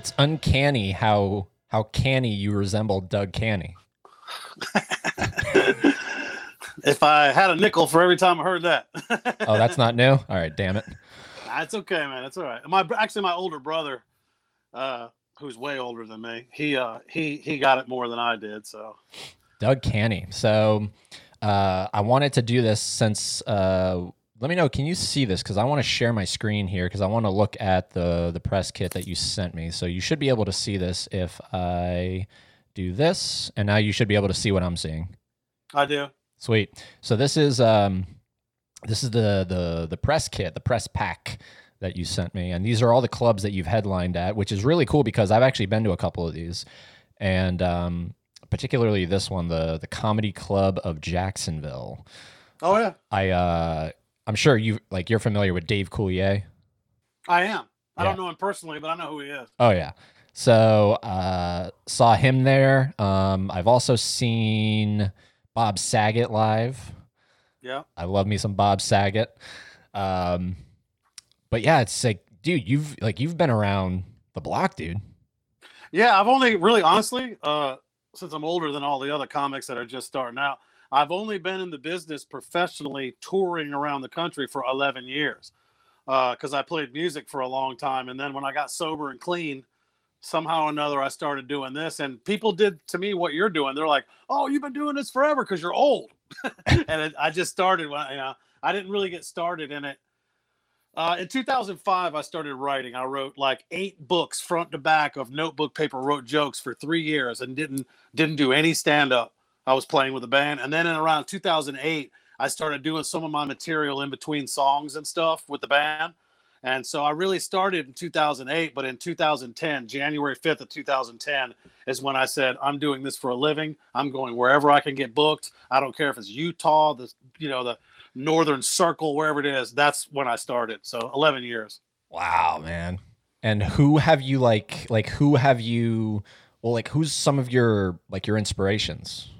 it's uncanny how how canny you resemble Doug Canny. if I had a nickel for every time I heard that. oh, that's not new. All right, damn it. That's okay, man. It's all right. My actually, my older brother, uh, who's way older than me, he uh, he he got it more than I did. So, Doug Canny. So, uh, I wanted to do this since. Uh, let me know. Can you see this? Because I want to share my screen here because I want to look at the the press kit that you sent me. So you should be able to see this if I do this, and now you should be able to see what I'm seeing. I do. Sweet. So this is um, this is the the the press kit, the press pack that you sent me, and these are all the clubs that you've headlined at, which is really cool because I've actually been to a couple of these, and um, particularly this one, the the Comedy Club of Jacksonville. Oh yeah. I uh, I'm sure you like you're familiar with Dave Coulier. I am. I Yeah. don't know him personally, but I know who he is. Oh yeah. So uh, saw him there. Um, I've also seen Bob Saget live. Yeah. I love me some Bob Saget. Um, but yeah, it's like, dude, you've like you've been around the block, dude. Yeah, I've only really honestly, uh, since I'm older than all the other comics that are just starting out, I've only been in the business professionally touring around the country for 11 years. Because I played music for a long time, and then when I got sober and clean, somehow or another I started doing this, and people did to me what you're doing. They're like, "Oh, you've been doing this forever because you're old," and it, I just started when you know I didn't really get started in it uh, in 2005, I started writing. I wrote like eight books front to back of notebook paper. Wrote jokes for three years and didn't didn't do any stand up. I was playing with a band, and then in around 2008, I started doing some of my material in between songs and stuff with the band. And so I really started in 2008, but in 2010, January 5th of 2010, is when I said, I'm doing this for a living. I'm going wherever I can get booked. I don't care if it's Utah, the you know, the Northern Circle, wherever it is. That's when I started. So 11 years. Wow, man. And who have you like like who have you well like who's some of your like your inspirations?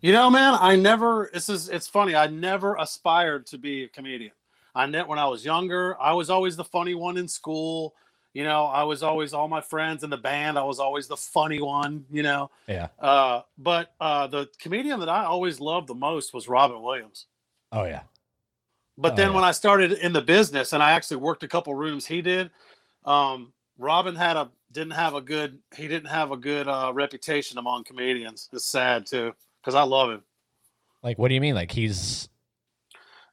You know, man, I never. This is. It's funny. I never aspired to be a comedian. I net when I was younger. I was always the funny one in school. You know, I was always all my friends in the band. I was always the funny one. You know, Yeah. uh, but uh, the comedian that I always loved the most was Robin Williams. Oh yeah. But Oh, then yeah. when I started in the business and I actually worked a couple rooms he did, um, Robin had a didn't have a good he didn't have a good uh, reputation among comedians. It's sad too because I love him. Like what do you mean? Like he's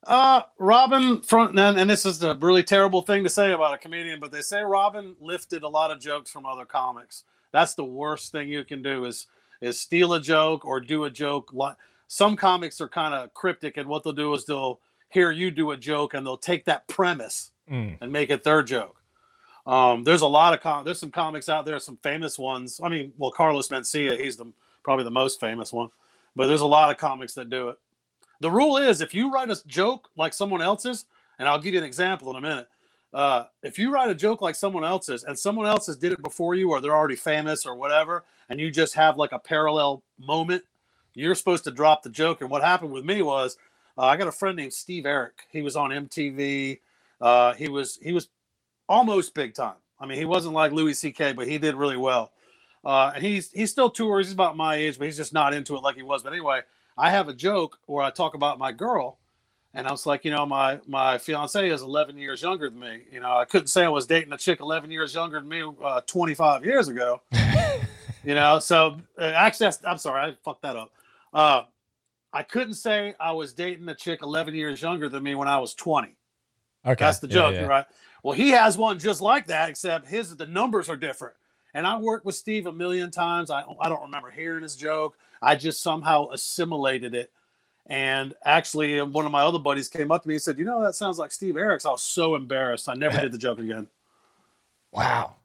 Uh, Robin front and, and this is a really terrible thing to say about a comedian, but they say Robin lifted a lot of jokes from other comics. That's the worst thing you can do is is steal a joke or do a joke. Some comics are kind of cryptic, and what they'll do is they'll hear you do a joke and they'll take that premise mm, and make it their joke. Um, there's a lot of com- there's some comics out there, some famous ones. I mean, well, Carlos Mencia, he's the probably the most famous one, but there's a lot of comics that do it. The rule is if you write a joke like someone else's, and I'll give you an example in a minute. Uh, if you write a joke like someone else's and someone else has did it before you or they're already famous or whatever, and you just have like a parallel moment, you're supposed to drop the joke. And what happened with me was uh, I got a friend named Steve Eric. He was on MTV. Uh, he was he was almost big time. I mean, he wasn't like Louis C.K., but he did really well. Uh, and he's he's still tours. He's about my age, but he's just not into it like he was. But anyway, I have a joke where I talk about my girl, and I was like, you know, my my fiance is 11 years younger than me. You know, I couldn't say I was dating a chick 11 years younger than me uh, 25 years ago. you know, so uh, actually, I'm sorry, I fucked that up. Uh, I couldn't say I was dating a chick 11 years younger than me when I was 20. okay. That's the Yeah, joke, yeah. right? Well, he has one just like that, except his the numbers are different. And I worked with Steve a million times. I I don't remember hearing his joke. I just somehow assimilated it. And actually, uh, one of my other buddies came up to me and said, "You know, that sounds like Steve Erics." I was so embarrassed. I never did the joke again. Wow.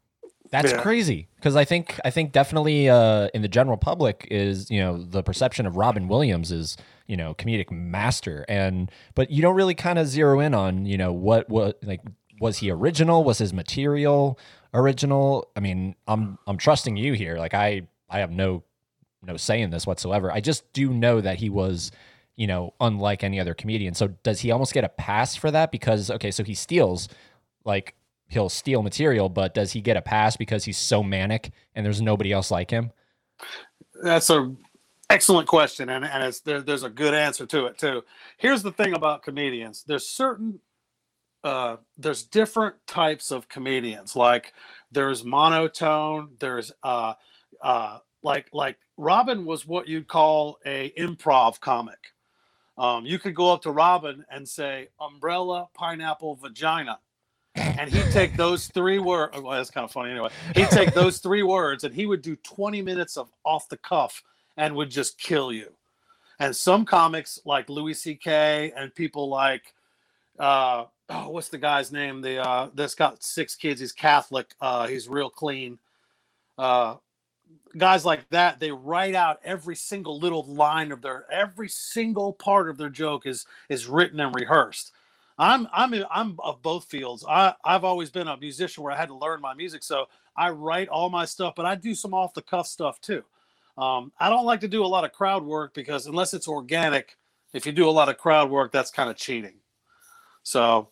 That's Yeah. crazy because I think I think definitely uh, in the general public is you know the perception of Robin Williams is you know comedic master and but you don't really kind of zero in on you know what what like was he original was his material original. I mean I'm I'm trusting you here. Like I I have no no say in this whatsoever. I just do know that he was you know unlike any other comedian. So does he almost get a pass for that? Because okay so he steals like he'll steal material, but does he get a pass because he's so manic and there's nobody else like him? That's a excellent question, and and there, there's a good answer to it too. Here's the thing about comedians: there's certain uh, there's different types of comedians. Like there's monotone. There's uh, uh, like like Robin was what you'd call a improv comic. Um, you could go up to Robin and say umbrella, pineapple, vagina, and he'd take those three words. Well, that's kind of funny anyway. He'd take those three words and he would do 20 minutes of off the cuff and would just kill you. And some comics like Louis C.K. and people like uh, oh, what's the guy's name? The uh, that's got six kids. He's Catholic. Uh, he's real clean. Uh, guys like that, they write out every single little line of their every single part of their joke is is written and rehearsed. I'm I'm I'm of both fields. I I've always been a musician where I had to learn my music, so I write all my stuff, but I do some off the cuff stuff too. Um, I don't like to do a lot of crowd work because unless it's organic, if you do a lot of crowd work, that's kind of cheating. So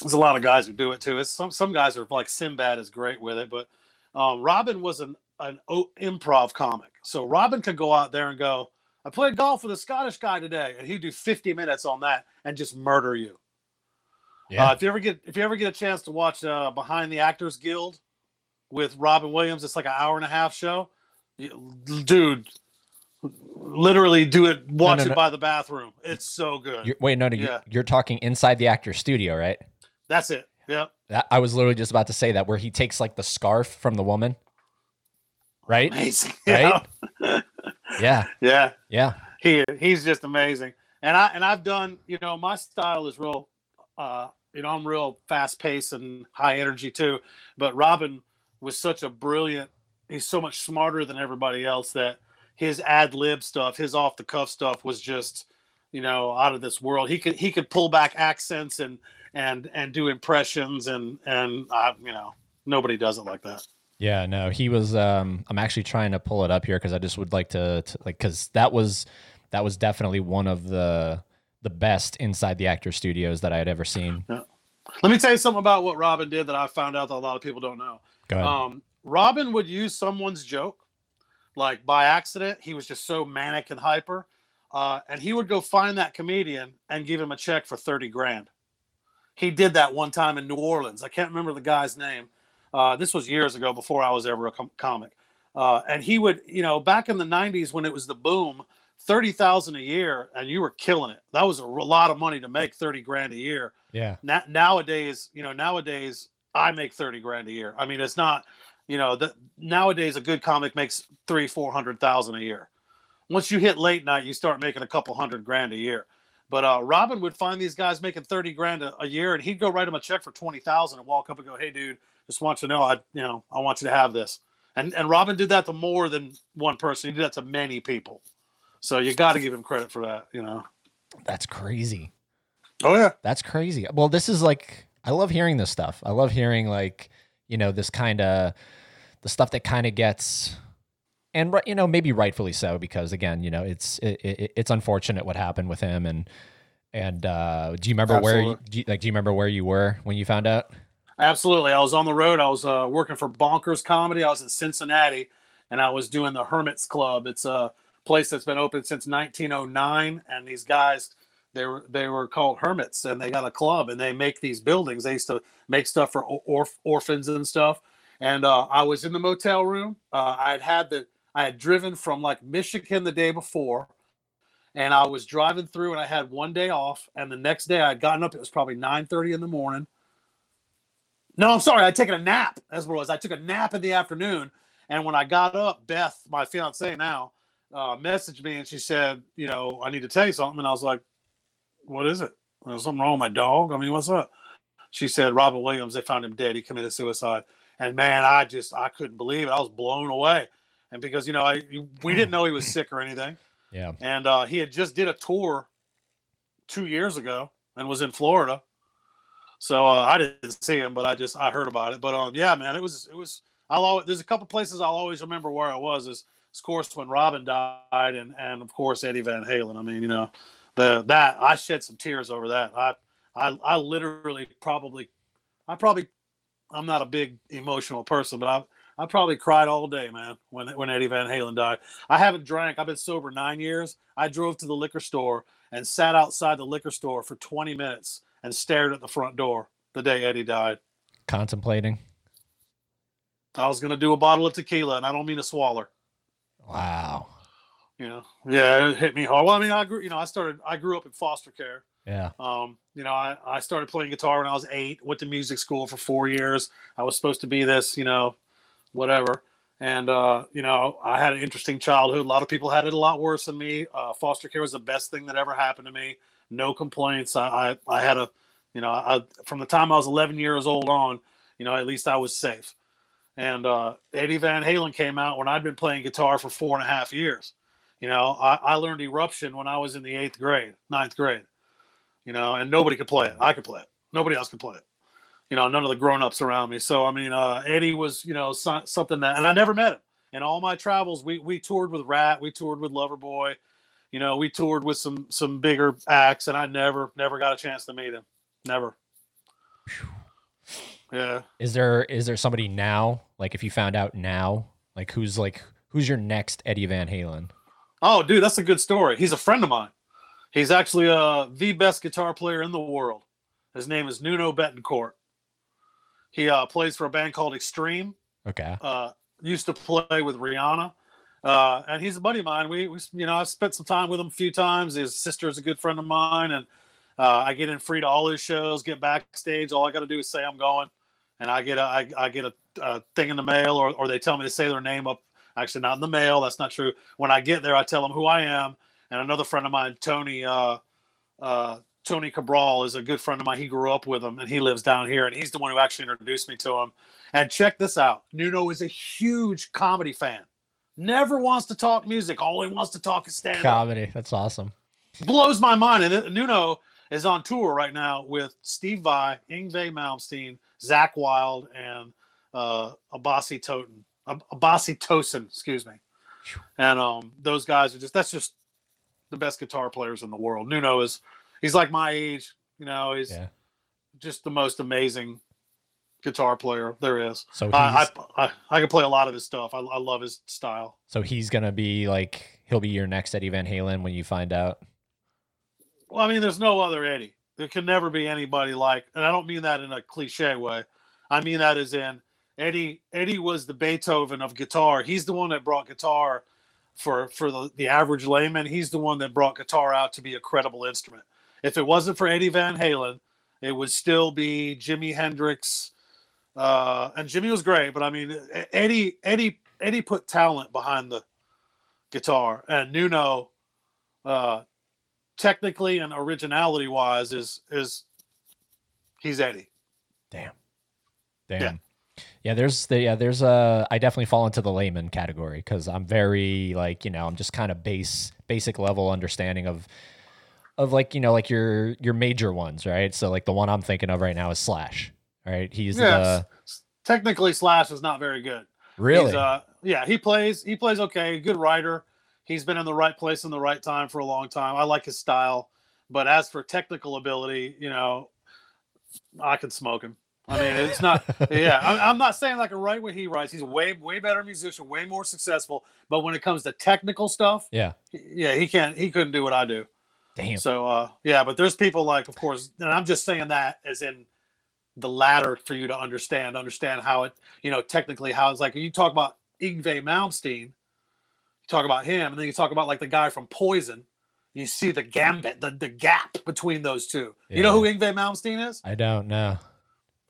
there's a lot of guys who do it too. It's some some guys are like Sinbad is great with it, but um, Robin was an an improv comic. So Robin could go out there and go, I played golf with a Scottish guy today, and he'd do 50 minutes on that and just murder you. Yeah. Uh, if you ever get if you ever get a chance to watch uh, Behind the Actors Guild with Robin Williams, it's like an hour and a half show. Dude, literally do it. Watch no, no, no. it by the bathroom. It's so good. You're, wait, no, no, yeah. you're, you're talking inside the actor's studio, right? That's it. Yep. That, I was literally just about to say that where he takes like the scarf from the woman. Right? Amazing. Right? yeah. Yeah. Yeah. He he's just amazing. And I and I've done, you know, my style is real uh, you know, I'm real fast paced and high energy too. But Robin was such a brilliant he's so much smarter than everybody else that his ad lib stuff, his off the cuff stuff was just, you know, out of this world. He could he could pull back accents and and and do impressions and and uh, you know nobody does it like that. Yeah, no, he was. Um, I'm actually trying to pull it up here because I just would like to, to like because that was that was definitely one of the the best inside the actor studios that I had ever seen. Yeah. Let me tell you something about what Robin did that I found out that a lot of people don't know. Go ahead. Um, Robin would use someone's joke, like by accident. He was just so manic and hyper, uh, and he would go find that comedian and give him a check for thirty grand he did that one time in New Orleans. I can't remember the guy's name. Uh, this was years ago before I was ever a com- comic. Uh, and he would, you know, back in the '90s when it was the boom, thirty thousand a year, and you were killing it. That was a lot of money to make thirty grand a year. Yeah. Na- nowadays, you know, nowadays I make thirty grand a year. I mean, it's not, you know, that nowadays a good comic makes three, four hundred thousand a year. Once you hit late night, you start making a couple hundred grand a year. But uh, Robin would find these guys making thirty grand a, a, year, and he'd go write them a check for twenty thousand and walk up and go, "Hey, dude, just want you to know, I, you know, I want you to have this." And and Robin did that to more than one person. He did that to many people. So you got to give him credit for that. You know, that's crazy. Oh yeah, that's crazy. Well, this is like I love hearing this stuff. I love hearing like you know this kind of the stuff that kind of gets and you know maybe rightfully so because again you know it's it, it, it's unfortunate what happened with him and and uh, do you remember Absolutely. where do you, like do you remember where you were when you found out? Absolutely, I was on the road. I was uh, working for Bonkers Comedy. I was in Cincinnati, and I was doing the Hermits Club. It's a place that's been open since 1909, and these guys they were they were called hermits, and they got a club, and they make these buildings. They used to make stuff for orf- orphans and stuff. And uh, I was in the motel room. Uh, I'd had the I had driven from like Michigan the day before, and I was driving through, and I had one day off, and the next day I had gotten up. It was probably nine thirty in the morning. No, I'm sorry. I'd taken a nap. That's what it was. I took a nap in the afternoon, and when I got up, Beth, my fiance now, uh, messaged me, and she said, "You know, I need to tell you something." And I was like, "What is it? There's something wrong with my dog? I mean, what's up?" She said, "Robin Williams. They found him dead. He committed suicide." And man, I just I couldn't believe it. I was blown away and because you know I we didn't know he was sick or anything. Yeah. And uh, he had just did a tour two years ago and was in Florida. So uh, I didn't see him, but I just I heard about it. But um, yeah, man, it was it was. I'll always, there's a couple places I'll always remember where I was. Is of course when Robin died, and and of course Eddie Van Halen. I mean, you know, the that I shed some tears over that. I I I literally probably I probably I'm not a big emotional person, but I I probably cried all day, man, when when Eddie Van Halen died. I haven't drank. I've been sober nine years. I drove to the liquor store and sat outside the liquor store for 20 minutes and stared at the front door the day Eddie died. Contemplating. I was gonna do a bottle of tequila, and I don't mean a swaller. Wow. You know, yeah, it hit me hard. Well, I mean, I grew, you know, I started, I grew up in foster care. Yeah. Um, you know, I, I started playing guitar when I was eight, went to music school for four years. I was supposed to be this, you know, whatever. And, uh, you know, I had an interesting childhood. A lot of people had it a lot worse than me. Uh, foster care was the best thing that ever happened to me. No complaints. I, I, I had a, you know, I, from the time I was 11 years old on, you know, at least I was safe. And uh, Eddie Van Halen came out when I'd been playing guitar for four and a half years. You know, I, I learned Eruption when I was in the eighth grade, ninth grade. You know, and nobody could play it. I could play it. Nobody else could play it. You know, none of the grown-ups around me. So I mean, uh, Eddie was, you know, so, something that, and I never met him. In all my travels, we we toured with Ratt, we toured with Loverboy, you know, we toured with some some bigger acts, and I never never got a chance to meet him. Never. Yeah. Is there is there somebody now, like if you found out now, like who's like who's your next Eddie Van Halen? Oh, dude, that's a good story. He's a friend of mine. He's actually uh, the best guitar player in the world. His name is Nuno Bettencourt. He uh, plays for a band called Extreme. Okay. Uh, used to play with Rihanna. Uh, and he's a buddy of mine. We, we, you know, I've spent some time with him a few times. His sister is a good friend of mine, and uh, I get in free to all his shows. Get backstage. All I got to do is say I'm going, and I get a, I, I get a, a thing in the mail, or, or they tell me to say their name up Actually, not in the mail. That's not true. When I get there, I tell them who I am. And another friend of mine, Tony, uh, uh, Tony Cabral, is a good friend of mine. He grew up with him, and he lives down here. And he's the one who actually introduced me to him. And check this out: Nuno is a huge comedy fan. Never wants to talk music. All he wants to talk is stand comedy. That's awesome. Blows my mind. And Nuno is on tour right now with Steve Vai, Yngwie Malmsteen, Zakk Wylde, and uh, Abasi Toten. Abasi Tosin, excuse me. And um, those guys are just that's just the best guitar players in the world. Nuno is he's like my age, you know, he's yeah. just the most amazing guitar player there is. So I, I, I, I can play a lot of his stuff. I, I love his style. So he's gonna be like he'll be your next Eddie Van Halen when you find out. Well, I mean, there's no other Eddie. There can never be anybody like, and I don't mean that in a cliche way. I mean that as in Eddie Eddie was the Beethoven of guitar. He's the one that brought guitar for for the, the average layman. He's the one that brought guitar out to be a credible instrument. If it wasn't for Eddie Van Halen, it would still be Jimi Hendrix. Uh, and Jimmy was great, but I mean Eddie Eddie Eddie put talent behind the guitar, and Nuno, uh, technically and originality wise, is is he's Eddie. Damn. Damn. Yeah. Yeah, there's the yeah, there's a I definitely fall into the layman category because I'm very like you know I'm just kind of base basic level understanding of of like you know like your your major ones right. So like the one I'm thinking of right now is Slash. Right, he's yes. the technically Slash is not very good. Really? Uh, yeah, he plays he plays okay. Good writer. He's been in the right place in the right time for a long time. I like his style, but as for technical ability, you know, I can smoke him. I mean, it's not. yeah, I'm, not saying like a right what he writes. He's a way way better musician, way more successful. But when it comes to technical stuff, yeah, yeah, he can't. He couldn't do what I do. Damn. So uh, yeah, but there's people like, of course, and I'm just saying that as in the ladder for you to understand, understand how it, you know, technically how it's like. You talk about Yngwie Malmsteen, you talk about him, and then you talk about like the guy from Poison. You see the gambit, the, the gap between those two. Yeah. You know who Yngwie Malmsteen is? I don't know.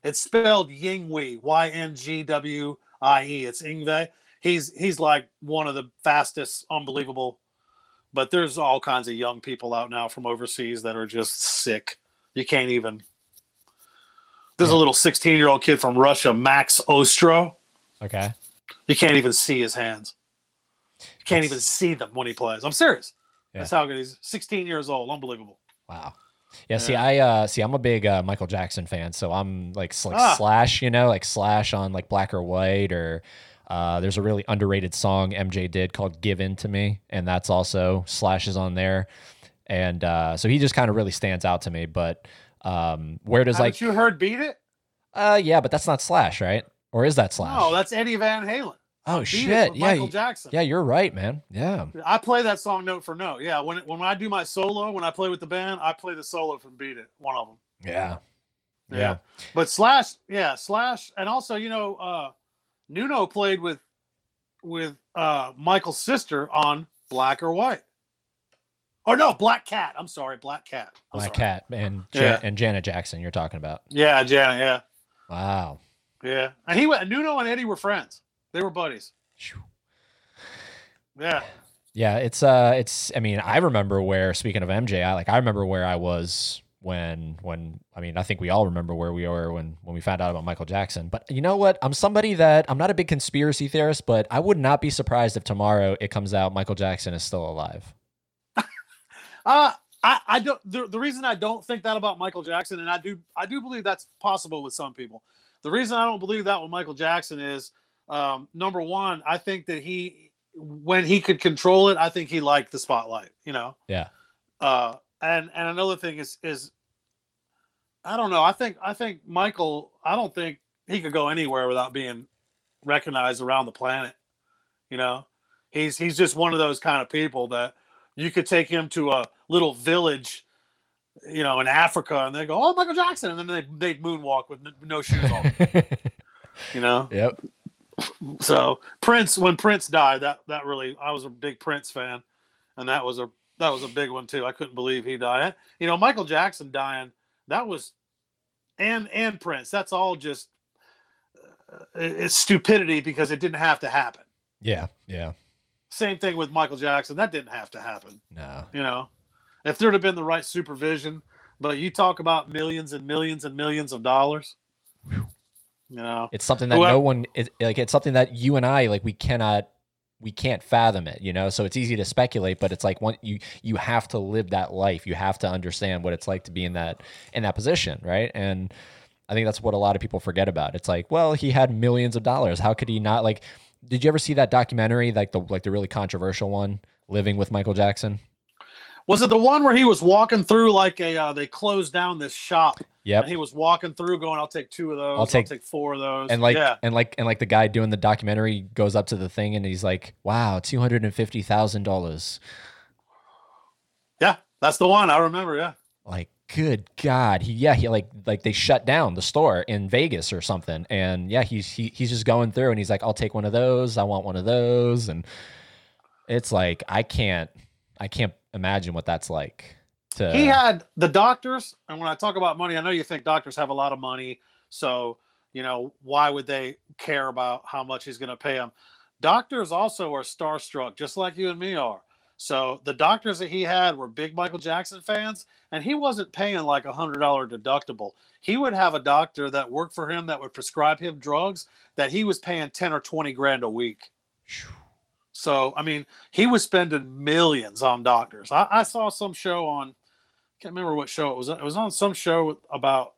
It's spelled Yingwie, Y N G W I E. It's Yngwie. He's he's like one of the fastest, unbelievable. But there's all kinds of young people out now from overseas that are just sick. You can't even. There's a little 16 year old kid from Russia, Max Ostro. Okay. You can't even see his hands. You can't even see them when he plays. I'm serious. Yeah. That's how good he's 16 years old. Unbelievable. Wow. Yeah, see, I uh, see, I'm a big uh, Michael Jackson fan, so I'm like like ah. Slash, you know, like Slash on like Black or White, or uh, there's a really underrated song MJ did called "Give In to Me," and that's also Slash's on there, and uh, so he just kind of really stands out to me. But um, where does Haven't like you heard "Beat It"? Uh, yeah, but that's not Slash, right? Or is that Slash? No, that's Eddie Van Halen. oh Beat shit! Yeah, Michael Jackson. yeah, you're right, man. Yeah. I play that song note for note. Yeah, when when I do my solo, when I play with the band, I play the solo from Beat It, one of them. Yeah. Yeah. Yeah. But Slash, yeah, Slash, and also you know, uh, Nuno played with with uh, Michael's sister on Black or White. Or no, Black Cat. I'm sorry, Black Cat. I'm Black sorry. Cat and Yeah. And Janet Jackson. You're talking about. Yeah, Janet. Yeah, Wow. yeah. And he went. Nuno and Eddie were friends. They were buddies. Yeah. Yeah, it's uh it's I mean, I remember where speaking of MJ, I like I remember where I was when when I mean, I think we all remember where we were when when we found out about Michael Jackson. But you know what? I'm somebody that I'm not a big conspiracy theorist, but I would not be surprised if tomorrow it comes out Michael Jackson is still alive. Uh I, I don't the, the reason I don't think that about Michael Jackson, and I do I do believe that's possible with some people. The reason I don't believe that with Michael Jackson is um, number one, I think that he when he could control it, I think he liked the spotlight, you know. Yeah. Uh and and another thing is is I don't know. I think I think Michael, I don't think he could go anywhere without being recognized around the planet. You know? He's he's just one of those kind of people that you could take him to a little village, you know, in Africa, and they go, "Oh, Michael Jackson," and then they they'd moonwalk with no shoes on, you know. yep. So Prince, when Prince died, that that really, I was a big Prince fan, and that was a that was a big one too. I couldn't believe he died. You know, Michael Jackson dying, that was, and and Prince, that's all just uh, it's stupidity because it didn't have to happen. Yeah. Yeah. Same thing with Michael Jackson, that didn't have to happen. No. You know, if there'd have been the right supervision, but you talk about millions and millions and millions of dollars. You know, It's something that Whoever- no one it, like it's something that you and I like we cannot we can't fathom it, you know? So it's easy to speculate, but it's like one you you have to live that life. You have to understand what it's like to be in that in that position, right? And I think that's what a lot of people forget about. It's like, well, he had millions of dollars. How could he not like did you ever see that documentary like the like the really controversial one, Living with Michael Jackson? Was it the one where he was walking through like a uh, they closed down this shop Yep. and he was walking through going, "I'll take two of those. I'll take- take, four of those." and like yeah, and like and like the guy doing the documentary goes up to the thing and he's like, "Wow, two hundred and fifty thousand dollars." yeah, that's the one I remember. Yeah, like good god he yeah he like like they shut down the store in vegas or something and yeah he's he, he's just going through and he's like i'll take one of those i want one of those and it's like i can't i can't imagine what that's like to he had the doctors, and when I talk about money, I know you think doctors have a lot of money, so you know why would they care about how much he's going to pay them? Doctors also are starstruck, just like you and me are. So the doctors that he had were big Michael Jackson fans, and he wasn't paying like a hundred dollar deductible. He would have a doctor that worked for him that would prescribe him drugs that he was paying ten or twenty grand a week. So I mean, he was spending millions on doctors. I, I saw some show on, I can't remember what show it was. It was on some show about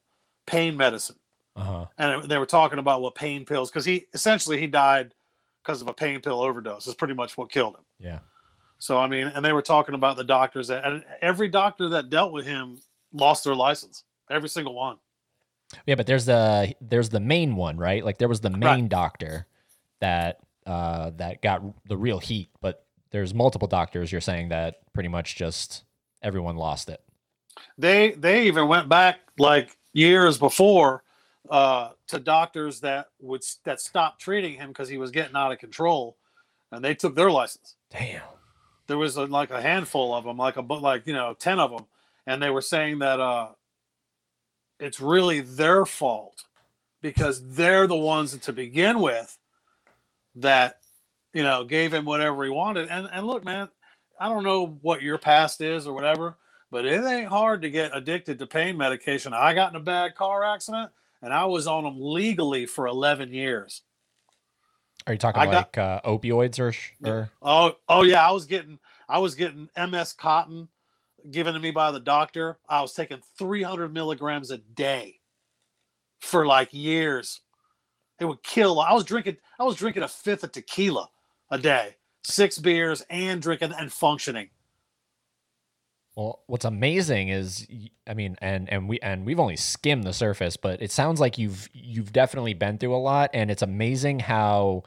pain medicine, uh-huh and they were talking about what pain pills because he essentially he died because of a pain pill overdose. Is pretty much what killed him. yeah So I mean, and they were talking about the doctors that, and every doctor that dealt with him lost their license. Every single one. yeah but there's the there's the main one right like there was the main Right. doctor that uh that got the real heat but there's multiple doctors you're saying that pretty much just everyone lost it they they even went back like years before uh, to doctors that would that stopped treating him because he was getting out of control, and they took their license. damn There was a, like a handful of them, like a like you know ten of them, and they were saying that uh, it's really their fault because they're the ones that, to begin with that you know gave him whatever he wanted. And and look, man, I don't know what your past is or whatever, but it ain't hard to get addicted to pain medication. I got in a bad car accident and I was on them legally for 11 years. Are you talking I got- like uh, opioids or or Oh, oh yeah, I was getting I was getting MS Contin given to me by the doctor. I was taking 300 milligrams a day for like years. It would kill. I was drinking I was drinking a fifth of tequila a day, six beers and drinking and functioning. Well, what's amazing is, I mean, and and we and we've only skimmed the surface, but it sounds like you've you've definitely been through a lot, and it's amazing how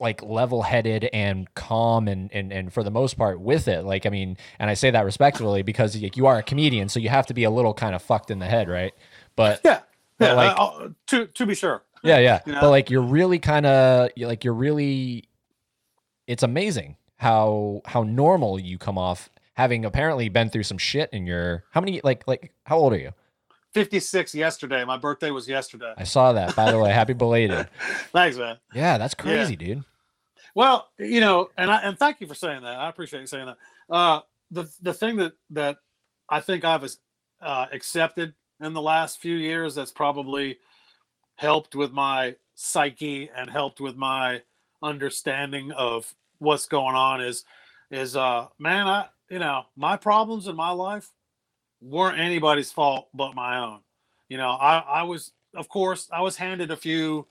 like level-headed and calm and and and for the most part with it like i mean and i say that respectfully because like, you are a comedian so you have to be a little kind of fucked in the head right but Yeah, yeah. like- uh, to to be sure. yeah yeah You know? but like you're really kind of like you're really it's amazing how how normal you come off having apparently been through some shit in your how many like like how old are you 56 yesterday. My birthday was yesterday. i saw that by the way happy belated Thanks, man. yeah that's crazy dude Well, you know, and I, and thank you for saying that. I appreciate you saying that. Uh, the the thing that that I think I've uh, accepted in the last few years that's probably helped with my psyche and helped with my understanding of what's going on is is uh man I you know my problems in my life weren't anybody's fault but my own. You know, I I was of course I was handed a few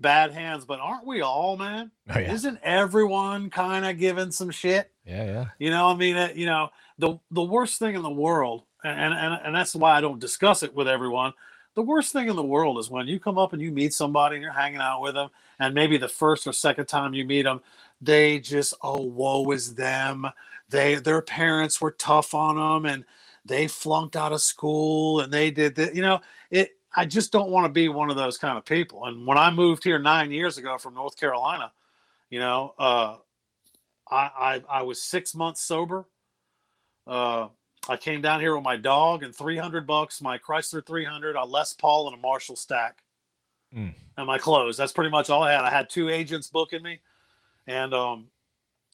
bad hands, but aren't we all, man? oh yeah Isn't everyone kind of giving some shit? yeah yeah You know, I mean, uh, you know, the the worst thing in the world, and and and that's why I don't discuss it with everyone. The worst thing in the world is when you come up and you meet somebody and you're hanging out with them, and maybe the first or second time you meet them, they just oh woe is them. They their parents were tough on them and they flunked out of school and they did that. You know, it. I just don't want to be one of those kind of people. And when I moved here nine years ago from North Carolina, you know, uh, I, I I was six months sober. Uh, I came down here with my dog and 300 bucks, my Chrysler 300, a Les Paul, and a Marshall stack, Mm. and my clothes. That's pretty much all I had. I had two agents booking me, and um,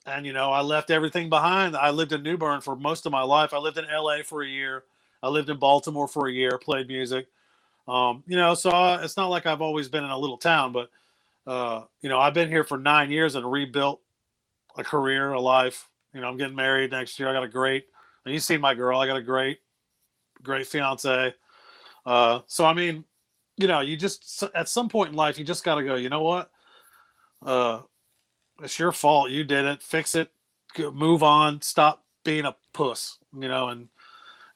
and you know I left everything behind. I lived in New Bern for most of my life. I lived in L.A. for a year. I lived in Baltimore for a year. Played music. Um, you know, so I, it's not like I've always been in a little town, but uh, you know, I've been here for nine years and rebuilt a career, a life. You know, I'm getting married next year. I got a great, and you see my girl. I got a great, great fiance. Uh, so I mean, you know, you just at some point in life, you just got to go. You know what? Uh, it's your fault. You did it. Fix it. Move on. Stop being a puss. You know, and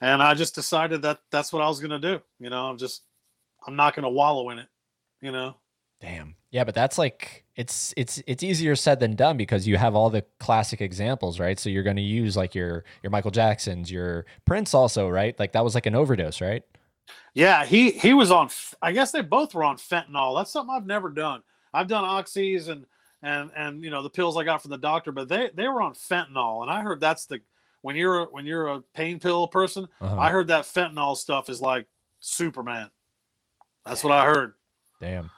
and I just decided that that's what I was gonna do. You know, I'm just I'm not gonna wallow in it. You know. Damn. Yeah, but that's like it's it's it's easier said than done because you have all the classic examples, right? So you're going to use like your your Michael Jacksons, your Prince also, right? Like that was like an overdose, right? Yeah, he he was on. I guess they both were on fentanyl. That's something I've never done. I've done oxys and and and you know the pills I got from the doctor, but they they were on fentanyl, and I heard that's the when you're when you're a pain pill person. Uh-huh. I heard that fentanyl stuff is like Superman. That's what I heard. Damn.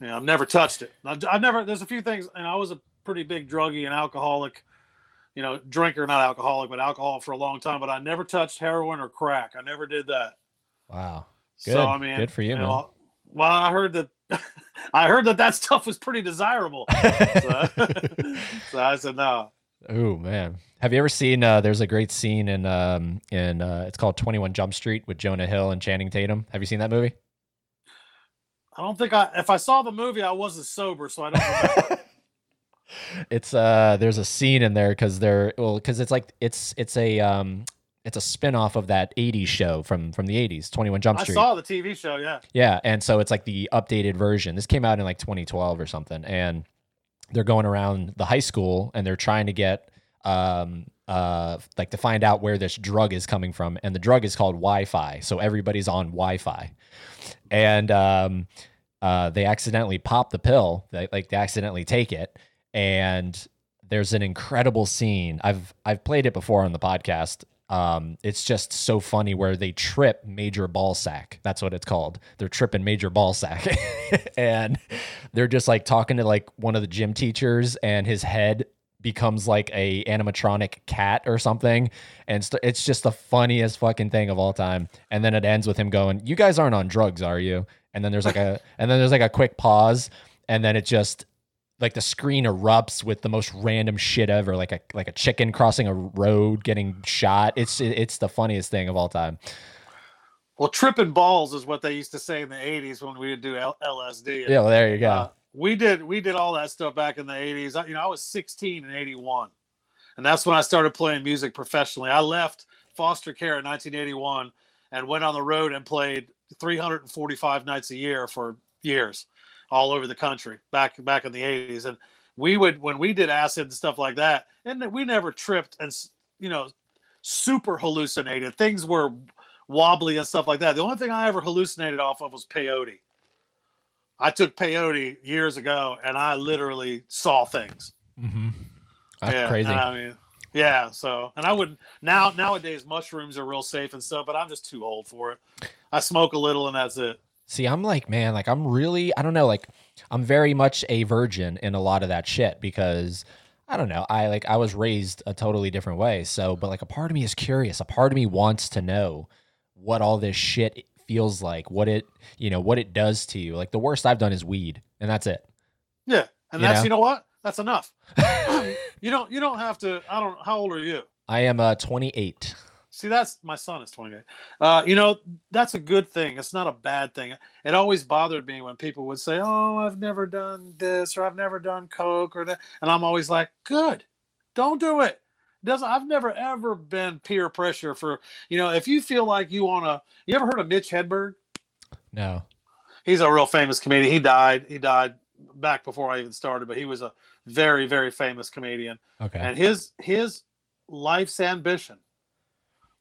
Yeah, I've never touched it. I've, I've never. There's a few things, and I was a pretty big druggie and alcoholic. You know, drinker, not alcoholic, but alcohol for a long time. But I never touched heroin or crack. I never did that. Wow. Good. So I mean, Good for you, man. know, well, I heard that. I heard that that stuff was pretty desirable. So, so I said no. oh man. Have you ever seen uh there's a great scene in um in uh it's called 21 Jump Street with Jonah Hill and Channing Tatum. Have you seen that movie? I don't think I. If I saw the movie, I wasn't sober, so I don't. It's uh there's a scene in there because they're well because it's like it's it's a um it's a spin-off of that 80s show from from the 80s 21 jump street I saw the TV show. Yeah. yeah and so it's like the updated version this came out in like 2012 or something and they're going around the high school and they're trying to get um uh like to find out where this drug is coming from. And the drug is called wi-fi. So everybody's on wi-fi. And um uh they accidentally pop the pill. They like they accidentally take it. And there's an incredible scene. I've i've played it before on the podcast. Um, it's just so funny where they trip Major Ballsack. That's what it's called. They're tripping Major Ballsack, and they're just like talking to like one of the gym teachers, and his head becomes like a animatronic cat or something, and st- it's just the funniest fucking thing of all time. And then it ends with him going, "You guys aren't on drugs, are you?" And then there's like a and then there's like a quick pause, and then it just like the screen erupts with the most random shit ever, like a like a chicken crossing a road getting shot. It's it's the funniest thing of all time. Well, tripping balls is what they used to say in the '80s when we would do L- LSD. Yeah, well, there you go. Uh, we did we did all that stuff back in the '80s. I, you know, I was 16 in '81, and that's when I started playing music professionally. I left foster care in 1981 and went on the road and played 345 nights a year for years, all over the country. Back back in the 80s, and we would when we did acid and stuff like that, and we never tripped and you know super hallucinated. Things were wobbly and stuff like that. The only thing I ever hallucinated off of was peyote. I took peyote years ago, and I literally saw things. Mm-hmm. That's yeah, crazy. I mean, yeah. So, and I would now nowadays mushrooms are real safe and stuff, but I'm just too old for it. I smoke a little, and that's it. See, I'm like, man, like I'm really, I don't know, like I'm very much a virgin in a lot of that shit because I don't know, I like I was raised a totally different way. So, but like a part of me is curious. A part of me wants to know what all this shit feels like, what it, you know, what it does to you. Like the worst I've done is weed, and that's it. Yeah, and You that's know? you know what? That's enough. you don't you don't have to. I don't. How old are you? I am uh 28. See, that's my son is 28. Uh, you know, that's a good thing. It's not a bad thing. It always bothered me when people would say, "Oh, I've never done this or I've never done coke or that," and I'm always like, "Good, don't do it." Doesn't I've never ever been peer pressure for you know if you feel like you want to. You ever heard of Mitch Hedberg? No. He's a real famous comedian. He died. He died back before I even started, but he was a very very famous comedian Okay. and his his life's ambition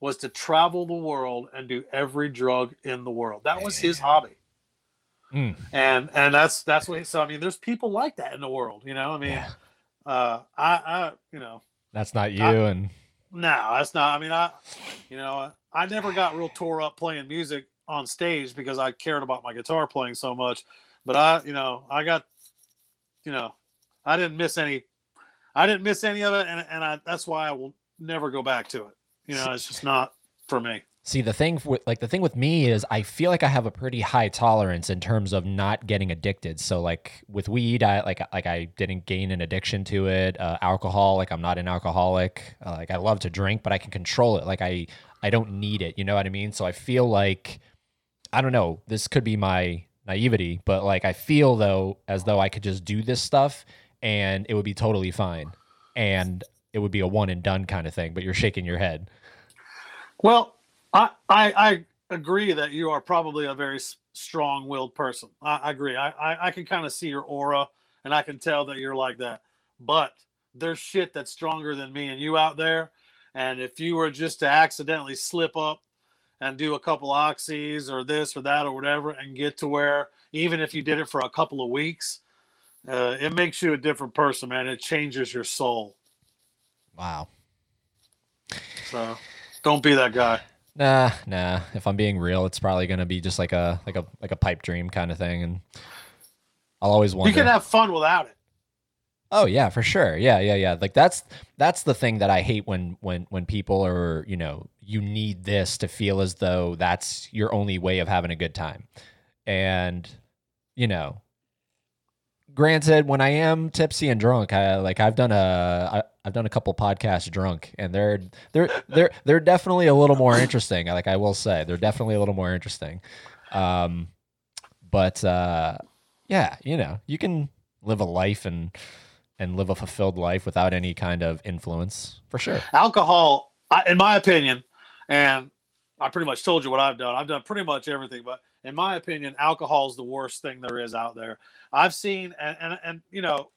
was to travel the world and do every drug in the world that was his hobby Mm. and and that's that's what he so i mean there's people like that in the world you know i mean Yeah. uh i i you know That's not you I- and no that's not i mean i you know i never got real tore up playing music on stage because i cared about my guitar playing so much but i you know i got you know i didn't miss any i didn't miss any of it and, and i that's why i will never go back to it. You know it's just not for me See, the thing with like the thing with me is I feel like I have a pretty high tolerance in terms of not getting addicted. So like with weed, I like like I didn't gain an addiction to it. Uh, alcohol, like I'm not an alcoholic. Uh, like I love to drink, but I can control it. Like I I don't need it. You know what I mean? So I feel like I don't know. This could be my naivety, but like I feel though as though I could just do this stuff and it would be totally fine, and it would be a one and done kind of thing. But you're shaking your head. well i i, I agree that you are probably a very strong-willed person. I, I agree. I, I i can kind of see your aura and i can tell that you're like that. But there's shit that's stronger than me and you out there and if you were just to accidentally slip up and do a couple oxys or this or that or whatever and get to where even if you did it for a couple of weeks uh, it makes you a different person man. It changes your soul. Wow. so don't be that guy Nah, nah. If I'm being real, it's probably gonna be just like a like a like a pipe dream kind of thing, and I'll always wonder. you can have fun without it oh yeah, for sure. Yeah, yeah, yeah. Like that's that's the thing that I hate when when when people are you know you need this to feel as though that's your only way of having a good time, and you know. Granted, when I am tipsy and drunk, I like I've done a I, I've done a couple podcasts drunk, and they're they're they're they're definitely a little more interesting. Like I will say, they're definitely a little more interesting. Um, but uh, yeah, you know, you can live a life and and live a fulfilled life without any kind of influence, for sure. alcohol in my opinion and i pretty much told you what i've done. I've done pretty much everything but in my opinion alcohol is the worst thing there is out there. I've seen and and, and you know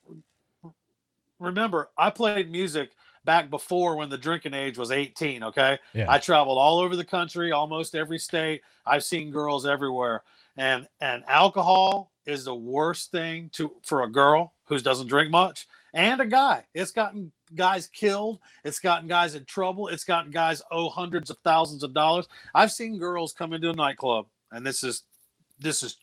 remember i played music back before when the drinking age was 18 okay? Yeah. i traveled all over the country almost every state. I've seen girls everywhere. And and alcohol is the worst thing to for a girl who doesn't drink much and a guy. It's gotten guys killed it's gotten guys in trouble it's gotten guys owe hundreds of thousands of dollars. I've seen girls come into a nightclub and this is this is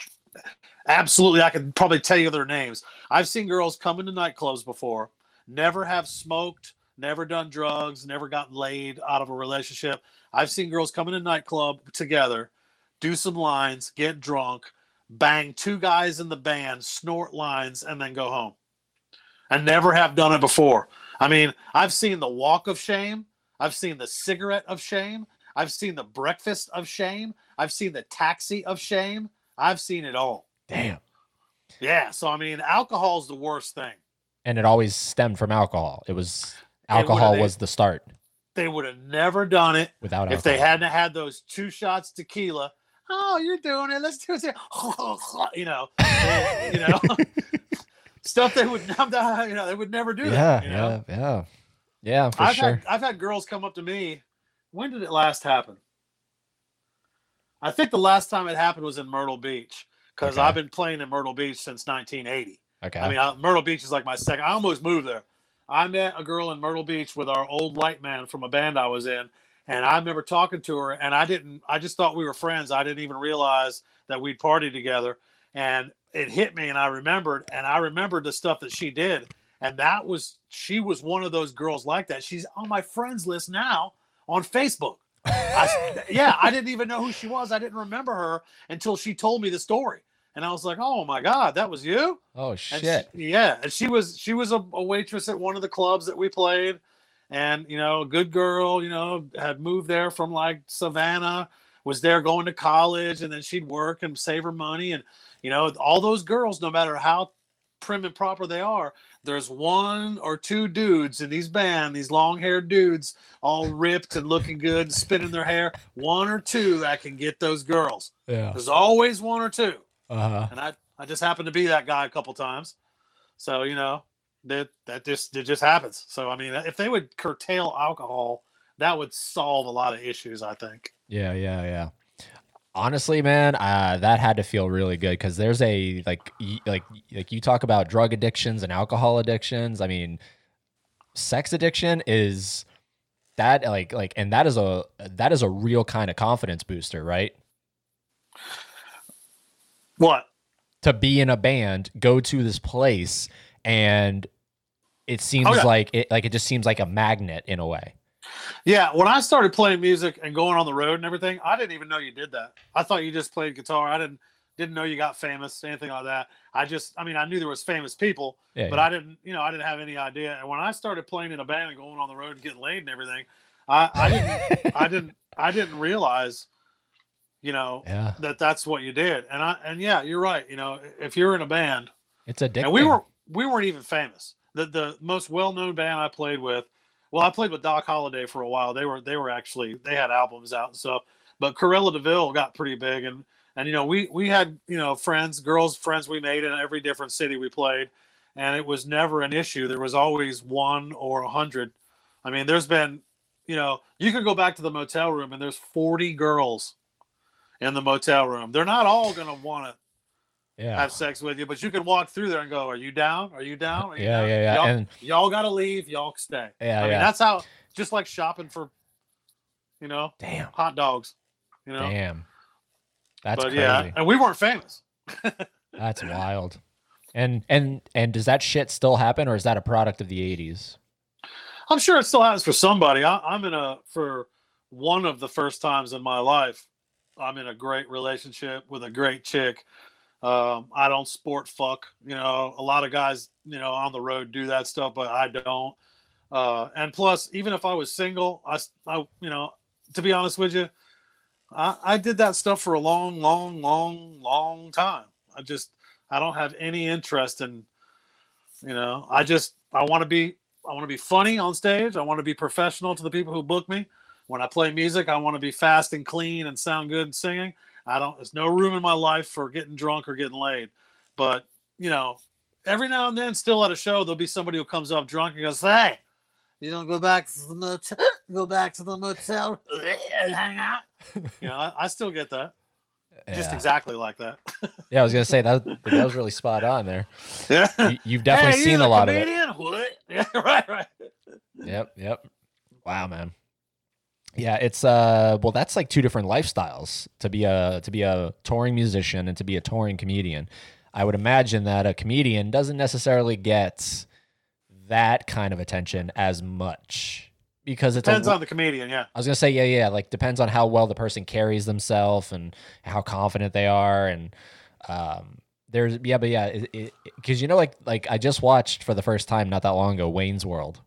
absolutely i can probably tell you their names. I've seen girls come into nightclubs before never have smoked never done drugs never gotten laid out of a relationship. I've seen girls come in a nightclub together do some lines get drunk bang two guys in the band snort lines and then go home. And never have done it before I mean, I've seen the walk of shame. I've seen the cigarette of shame. I've seen the breakfast of shame. I've seen the taxi of shame. I've seen it all. Damn. Yeah. So, I mean, alcohol's the worst thing. And it always stemmed from alcohol. It was Alcohol was the start They would have never done it without if they hadn't had those two shots tequila. Oh, you're doing it. Let's do it. You know, you know, stuff they would, you know, they would never do yeah, that. you know? yeah, yeah, yeah, for I've sure. had I've had girls come up to me. When did it last happen? I think the last time it happened was in Myrtle Beach because Okay. I've been playing in Myrtle Beach since 1980. okay. I mean, I, Myrtle Beach is like my second. I almost moved there. I met a girl in Myrtle Beach with our old light man from a band I was in, and I remember talking to her, and I didn't. I just thought we were friends. I didn't even realize that we'd partied together, and it hit me, and I remembered, and I remembered the stuff that she did, and that was she was one of those girls like that. She's on my friends list now on Facebook. I, yeah, I didn't even know who she was. I didn't remember her until she told me the story, and I was like, "Oh my god, that was you." oh And shit. she- yeah, and she was she was a, a waitress at one of the clubs that we played, and you know, a good girl. You know, had moved there from like Savannah, was there going to college, and then she'd work and save her money, and you know, all those girls, no matter how prim and proper they are, there's one or two dudes in these band, these long haired dudes, all ripped and looking good, and spinning their hair. One or two that can get those girls. yeah. There's always one or two Uh-huh. and I I just happened to be that guy a couple times. So you know that that just it just happens. So I mean, if they would curtail alcohol, that would solve a lot of issues. I think. Yeah, yeah, yeah. Honestly, man, uh, that had to feel really good because there's a like, y- like, like you talk about drug addictions and alcohol addictions. I mean, sex addiction is that like, like, and that is a that is a real kind of confidence booster, right? What? To be in a band, go to this place, and it seems Oh, like it like it just seems like a magnet in a way. Yeah, when I started playing music and going on the road and everything, I didn't even know you did that. I thought you just played guitar. I didn't didn't know you got famous, anything like that. I just, I mean, I knew there was famous people, Yeah, but yeah. I didn't, you know, I didn't have any idea. And when I started playing in a band and going on the road and getting laid and everything, I, I didn't, I didn't, I didn't realize, you know, yeah, that that's what you did. And I, and yeah, you're right. You know, if you're in a band, it's addicting. and we were, we weren't even famous. The the most well known band I played with, well, I played with Doc Holliday for a while. They were, they were actually, they had albums out and stuff. But Corella Deville got pretty big, and and you know we we had you know friends, girls friends we made in every different city we played, and it was never an issue. There was always one or a hundred. I mean, there's been, you know, you could go back to the motel room and there's 40 girls in the motel room. They're not all gonna want to yeah, have sex with you, but you can walk through there and go, "Are you down? Are you down? Are you yeah, down? yeah, yeah, Y'all, and y'all gotta leave. Y'all stay. yeah, I mean, yeah. that's how. Just like shopping for, you know, Damn, hot dogs. You know, damn. That's but crazy. yeah, and we weren't famous. That's wild. And and and does that shit still happen, or is that a product of the '80s? I'm sure it still happens for somebody. I, I'm in a for one of the first times in my life. I'm in a great relationship with a great chick. Um, I don't sport fuck. You know, a lot of guys, you know, on the road do that stuff, but I don't. Uh, and plus, even if I was single, I, you know, to be honest with you, I, I did that stuff for a long, long, long, long time. I just, I don't have any interest in, you know, I just, I want to be, I want to be funny on stage. I want to be professional to the people who book me. When I play music, I want to be fast and clean and sound good and singing. I don't. There's no room in my life for getting drunk or getting laid. But you know, every now and then, still at a show, there'll be somebody who comes up drunk and goes, "Hey, you don't go back to the motel, go back to the motel and hang out." You know, I, I still get that, just exactly like that. yeah, I was gonna say that that was really spot on there. Yeah, You, you've definitely hey, seen a lot of it. comedian? What? Yeah, right, right. Yep, yep. Wow, man. Yeah, it's uh well that's like two different lifestyles to be a to be a touring musician and to be a touring comedian. I would imagine that a comedian doesn't necessarily get that kind of attention as much because it Depends a, on the comedian. Yeah. I was gonna say yeah yeah like depends on how well the person carries themselves and how confident they are and um there's yeah but yeah because you know like like I just watched for the first time not that long ago Wayne's World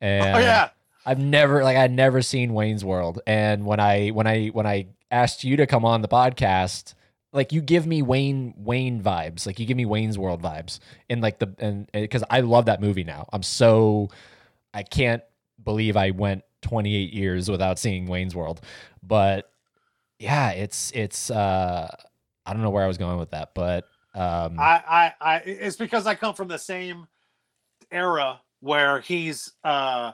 and oh yeah. I've never like I'd never seen Wayne's World, and when I when I when I asked you to come on the podcast, like you give me Wayne Wayne vibes, like you give me Wayne's World vibes, and like the and because I love that movie now. I'm so I can't believe I went 28 years without seeing Wayne's World. But yeah, it's it's uh I don't know where I was going with that, but um I, I, I, it's because I come from the same era where he's, uh,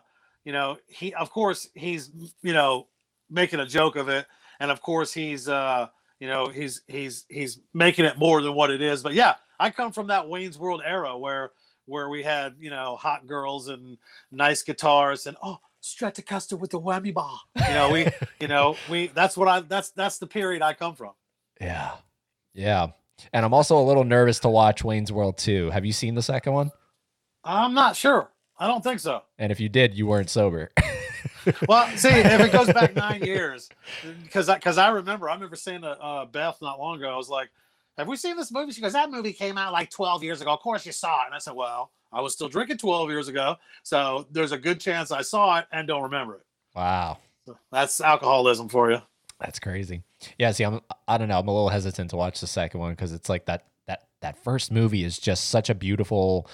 you know, he, of course, he's, you know, making a joke of it, and of course, he's, uh, you know, he's, he's, he's making it more than what it is. But yeah, I come from that Wayne's World era where, where we had, you know, hot girls and nice guitars and oh, Stratocaster with the whammy bar. You know, we, you know, we. That's what I. That's that's the period I come from. yeah. Yeah. And I'm also a little nervous to watch Wayne's World 2. Have you seen the second one? I'm not sure. I don't think so. And if you did, you weren't sober. Well, see, if it goes back nine years, because because I, remember, I remember saying to uh, Beth not long ago, I was like, "Have we seen this movie?" She goes, "That movie came out like 12 years ago. Of course you saw it." And I said, "Well, I was still drinking 12 years ago, so there's a good chance I saw it and don't remember it." wow. That's alcoholism for you. That's crazy. Yeah, see, I'm I don't know, I'm a little hesitant to watch the second one because it's like that that that first movie is just such a beautiful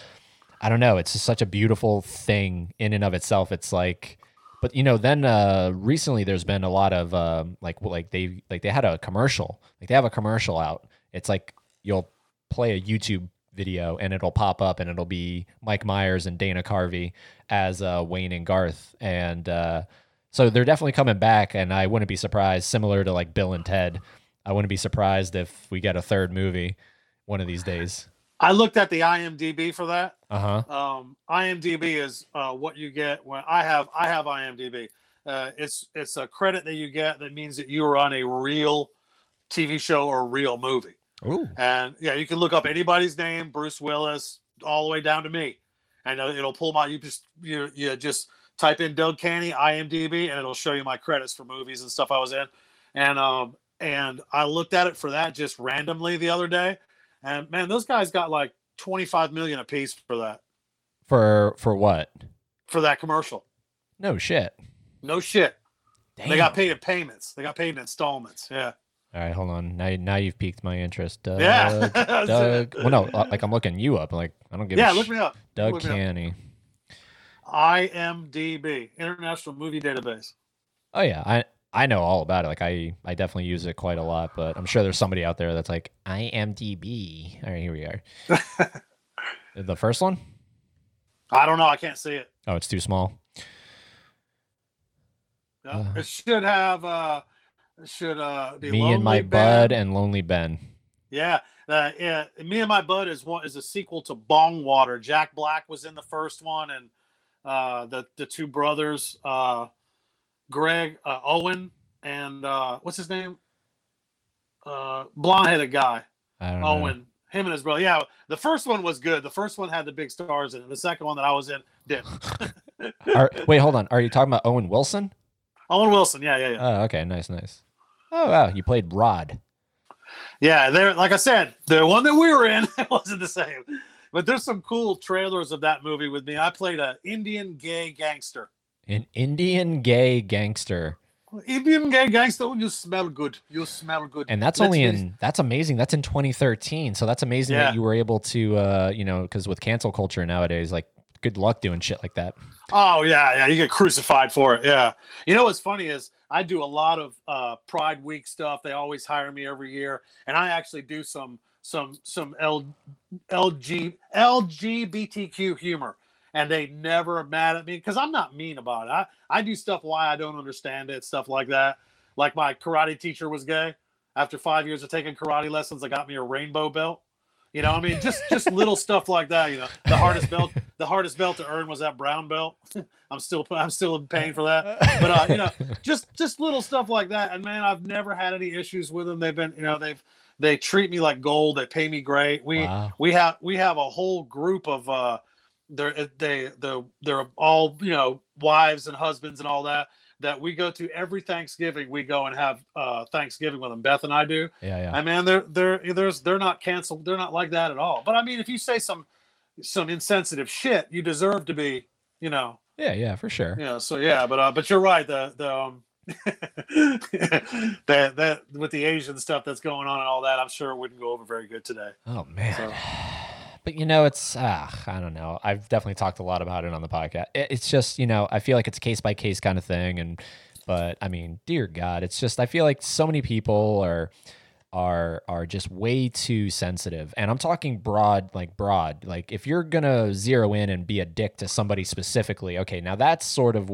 I don't know, it's just such a beautiful thing in and of itself. It's like but you know, then uh recently there's been a lot of um like like they like they had a commercial. Like they have a commercial out. It's like you'll play a YouTube video and it'll pop up and it'll be Mike Myers and Dana Carvey as uh Wayne and Garth and uh so they're definitely coming back, and I wouldn't be surprised. Similar to like Bill and Ted, I wouldn't be surprised if we get a third movie one of these days. I looked at the IMDb for that. Uh huh. Um, IMDb is uh, what you get when I have I have IMDb. Uh, it's it's a credit that you get that means that you are on a real TV show or real movie. Ooh. And yeah, you can look up anybody's name, Bruce Willis, all the way down to me, and uh, it'll pull my. You just you you just type in Doug Canny IMDb, and it'll show you my credits for movies and stuff I was in. And um and I looked at it for that just randomly the other day, and man, those guys got like twenty five million a piece for that For for what? for that commercial. No shit. No shit. Damn. They got paid in payments. They got paid in installments. Yeah. All right, hold on. Now now you've piqued my interest. Doug, Yeah. Doug. Well, no, uh, like I'm looking you up. Like I don't give. A yeah, a look sh- me up. Doug look me up. Canny. IMDb, International Movie Database. Oh yeah, I I know all about it. Like I I definitely use it quite a lot. But I'm sure there's somebody out there that's like IMDb. All right, here we are. the first one? I don't know. I can't see it. Oh, it's too small. No, Uh. it should have. uh it Should uh be Me and my Lonely bud and Lonely Ben. Yeah, uh, yeah. Me and my bud is one is a sequel to Bong Water. Jack Black was in the first one, and uh, the the two brothers, uh, Greg uh, Owen and uh, what's his name, uh, blonde headed guy don't know. Owen. Him and his brother. Yeah, the first one was good. The first one had the big stars in it. The second one that I was in didn't. Are, wait, hold on. Are you talking about Owen Wilson? Owen Wilson. Yeah, yeah, yeah. Oh, okay, nice, nice. Oh wow, you played Rod. Yeah, there. Like I said, the one that we were in wasn't the same. But there's some cool trailers of that movie with me. I played a Indian gay gangster. An Indian gay gangster. Indian gay gangster. You smell good. You smell good. And that's Let's only get- in that's amazing. That's in 2013. So that's amazing Yeah. that you were able to uh, you know, cuz with cancel culture nowadays like good luck doing shit like that. Oh yeah, yeah. You get crucified for it. Yeah. You know what's funny is I do a lot of uh, Pride Week stuff. They always hire me every year, and I actually do some some some L, LG LGBTQ humor, and they never mad at me because I'm not mean about it. I I do stuff why I don't understand it, stuff like that. Like my karate teacher was gay. After five years of taking karate lessons, I got me a rainbow belt. You know, I mean, just just little stuff like that. You know, the hardest belt, the hardest belt to earn was that brown belt. I'm still I'm still paying for that. But uh, you know, just just little stuff like that. And man, I've never had any issues with them. They've been, you know, they've they treat me like gold. They pay me great. We Wow. we have we have a whole group of uh, they're they the they're all you know wives and husbands and all that that we go to every Thanksgiving. We go and have uh, Thanksgiving with them. Beth and I do. Yeah, yeah. I mean, they're they're there's they're not canceled. They're not like that at all. But I mean, if you say some some insensitive shit, you deserve to be, you know, Yeah, yeah, for sure. you know. So yeah, but uh, but you're right. The the um, that that with the Asian stuff that's going on and all that, I'm sure it wouldn't go over very good today. Oh man. So- but you know, it's ah, I don't know. I've definitely talked a lot about it on the podcast. It, it's just you know, I feel like it's a case by case kind of thing, and but I mean, dear God, it's just I feel like so many people are are are just way too sensitive. And i'm talking broad like broad. Like if you're gonna zero in and be a dick to somebody specifically okay now that's sort of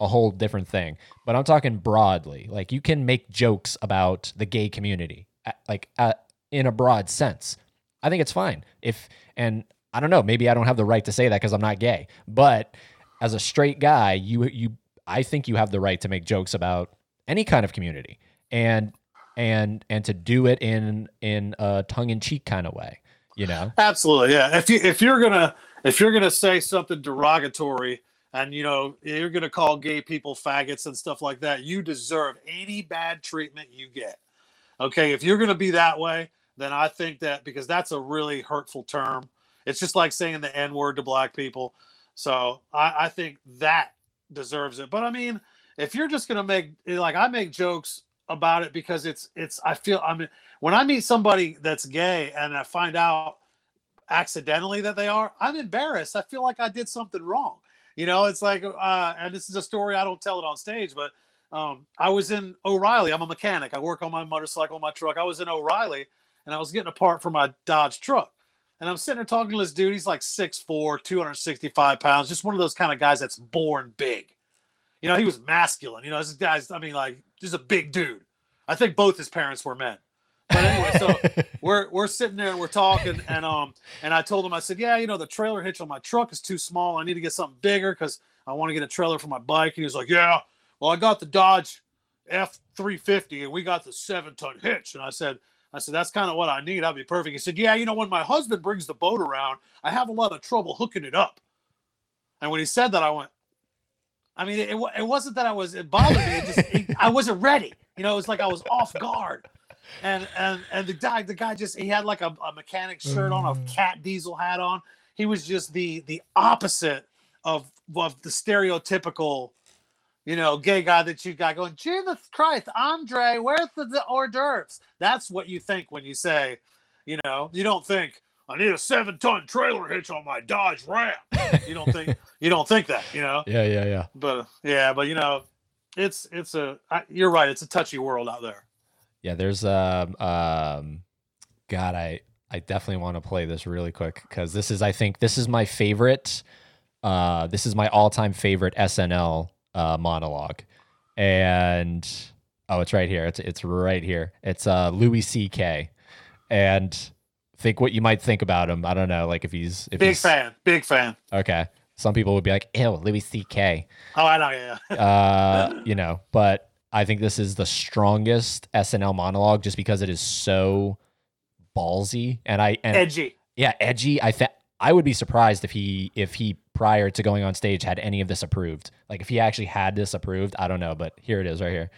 a whole different thing. But i'm talking broadly. Like you can make jokes about the gay community uh, like uh, in a broad sense. I think it's fine. If and i don't know maybe i don't have the right to say that because i'm not gay. But as a straight guy you you i think you have the right to make jokes about any kind of community and and and to do it in in a tongue-in-cheek kind of way you know? Absolutely yeah. If you if you're gonna if you're gonna say something derogatory and you know you're gonna call gay people faggots and stuff like that you deserve any bad treatment you get okay? If you're gonna be that way then i think that because that's a really hurtful term it's just like saying the n-word to black people so i, I think that deserves it but i mean if you're just gonna make like i make jokes about it because it's it's I feel I mean when I meet somebody that's gay and I find out accidentally that they are, I'm embarrassed. I feel like I did something wrong. You know, it's like uh and this is a story I don't tell it on stage, but um I was in O'Reilly. I'm a mechanic. I work on my motorcycle, my truck. I was in O'Reilly and I was getting a part for my Dodge truck. And I'm sitting there talking to this dude. He's like 6'4, 265 pounds, just one of those kind of guys that's born big. You know, he was masculine. You know, this guy's, I mean, like, just a big dude. I think both his parents were men. But anyway, so we're we're sitting there and we're talking, and um, and I told him, I said, yeah, you know, the trailer hitch on my truck is too small. I need to get something bigger because I want to get a trailer for my bike. And he was like, yeah, well, I got the Dodge F three fifty, and we got the seven ton hitch. And I said, I said, that's kind of what I need. I'd be perfect. He said, yeah, you know, when my husband brings the boat around, I have a lot of trouble hooking it up. And when he said that, I went, I mean, it, it wasn't that I was it bothered me. It just it, I wasn't ready. You know, it was like I was off guard. And and and the guy the guy just he had like a, a mechanic shirt on, a mm. cat diesel hat on. He was just the the opposite of of the stereotypical, you know, gay guy that you got going. Jesus Christ, Andre, where's the, the hors d'oeuvres? That's what you think when you say, you know, you don't think I need a seven ton trailer hitch on my Dodge Ram. You don't think you don't think that, you know? Yeah, yeah, yeah. But yeah, but you know, it's it's a I, you're right. It's a touchy world out there. Yeah, there's um um, God, I I definitely want to play this really quick because this is I think this is my favorite. Uh, this is my all time favorite SNL uh, monologue, and oh, it's right here. It's it's right here. It's uh Louis C.K. and think what you might think about him. I don't know, like if he's if big he's, fan, big fan. Okay, some people would be like, "Ew, Louis C.K." Oh, I know, yeah. uh, you know, but I think this is the strongest SNL monologue just because it is so ballsy and I and edgy. Yeah, edgy. I think I would be surprised if he if he prior to going on stage had any of this approved. Like if he actually had this approved, I don't know, but here it is right here.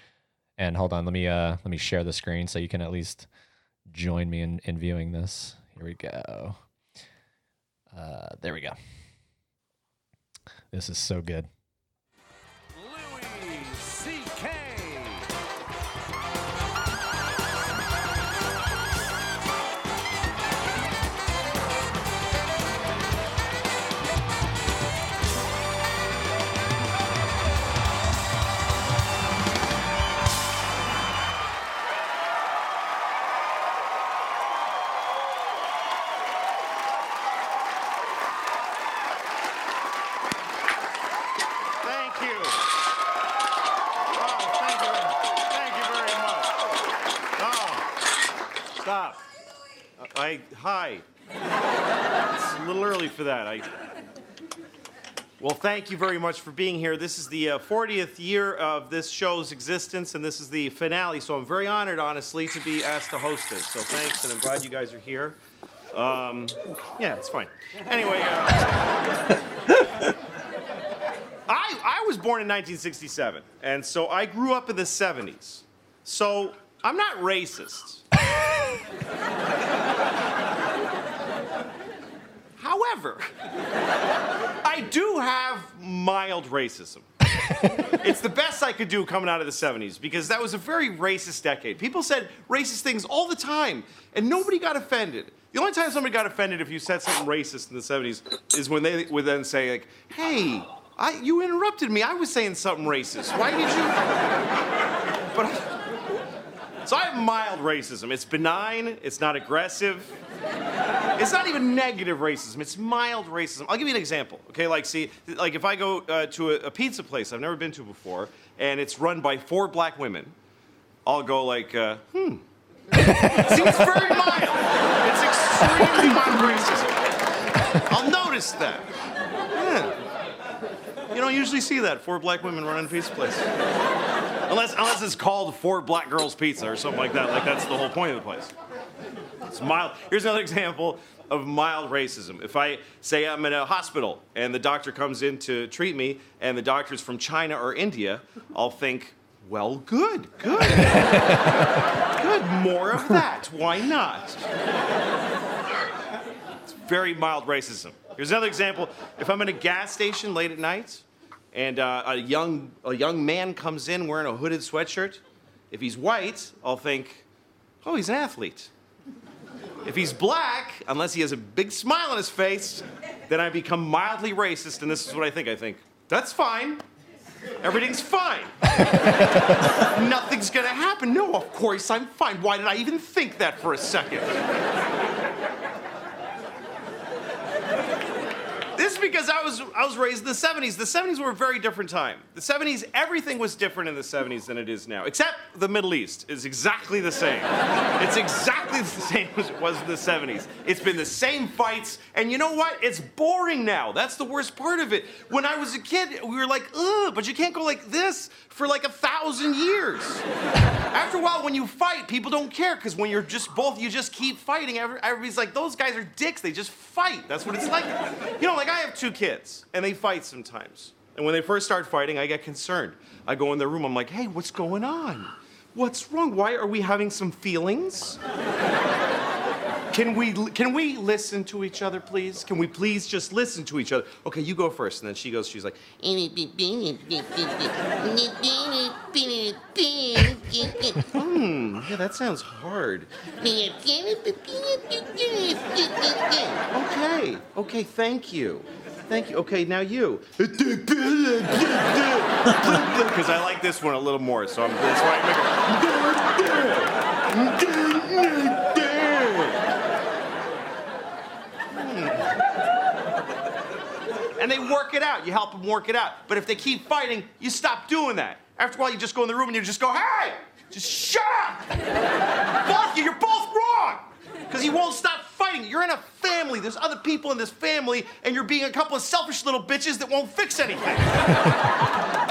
And hold on, let me uh let me share the screen so you can at least join me in, in viewing this. Here we go. Uh, there we go. This is so good. Thank you very much for being here. This is the uh, 40th year of this show's existence, and this is the finale. So I'm very honored, honestly, to be asked to host it. So thanks, and I'm glad you guys are here. Um, yeah, it's fine. Anyway, uh, I I was born in 1967, and so I grew up in the 70s. So I'm not racist. However, I do have mild racism. it's the best I could do coming out of the 70s because that was a very racist decade. People said racist things all the time, and nobody got offended. The only time somebody got offended if you said something racist in the 70s is when they would then say, like, hey, I, you interrupted me. I was saying something racist. Why did you? But I, so I have mild racism. It's benign. It's not aggressive. It's not even negative racism. It's mild racism. I'll give you an example. Okay, like see, like if I go uh, to a, a pizza place I've never been to before, and it's run by four black women, I'll go like, uh, hmm. see, it's very mild. It's extremely mild racism. I'll notice that. Yeah. You don't usually see that four black women running a pizza place. Unless, unless it's called Four Black Girls Pizza or something like that. Like that's the whole point of the place. It's mild. Here's another example of mild racism. If I say I'm in a hospital and the doctor comes in to treat me and the doctor's from China or India, I'll think, well, good, good. good, more of that. Why not? It's very mild racism. Here's another example. If I'm in a gas station late at night and uh, a, young, a young man comes in wearing a hooded sweatshirt, if he's white, I'll think, oh, he's an athlete. If he's black, unless he has a big smile on his face, then I become mildly racist, and this is what I think. I think, that's fine. Everything's fine. Nothing's gonna happen. No, of course I'm fine. Why did I even think that for a second? This because I was I was raised in the 70s. The 70s were a very different time. The 70s, everything was different in the 70s than it is now. Except the Middle East is exactly the same. It's exactly the same as it was in the 70s. It's been the same fights, and you know what? It's boring now. That's the worst part of it. When I was a kid, we were like, ugh, but you can't go like this for like a thousand years. After a while, when you fight, people don't care because when you're just both, you just keep fighting. Everybody's like, those guys are dicks. They just fight. That's what it's like. You know, like I have two kids and they fight sometimes. And when they first start fighting, I get concerned. I go in their room, I'm like, hey, what's going on? What's wrong? Why are we having some feelings? Can we can we listen to each other, please? Can we please just listen to each other? Okay, you go first, and then she goes. She's like, hmm, yeah, that sounds hard. Okay, okay, thank you. Thank you. Okay, now you. Because I like this one a little more, so I'm, that's why I make it. And they work it out. You help them work it out. But if they keep fighting, you stop doing that. After a while, you just go in the room and you just go, hey, just shut up. both you, you're both wrong. Because he won't stop fighting. You're in a family. There's other people in this family, and you're being a couple of selfish little bitches that won't fix anything.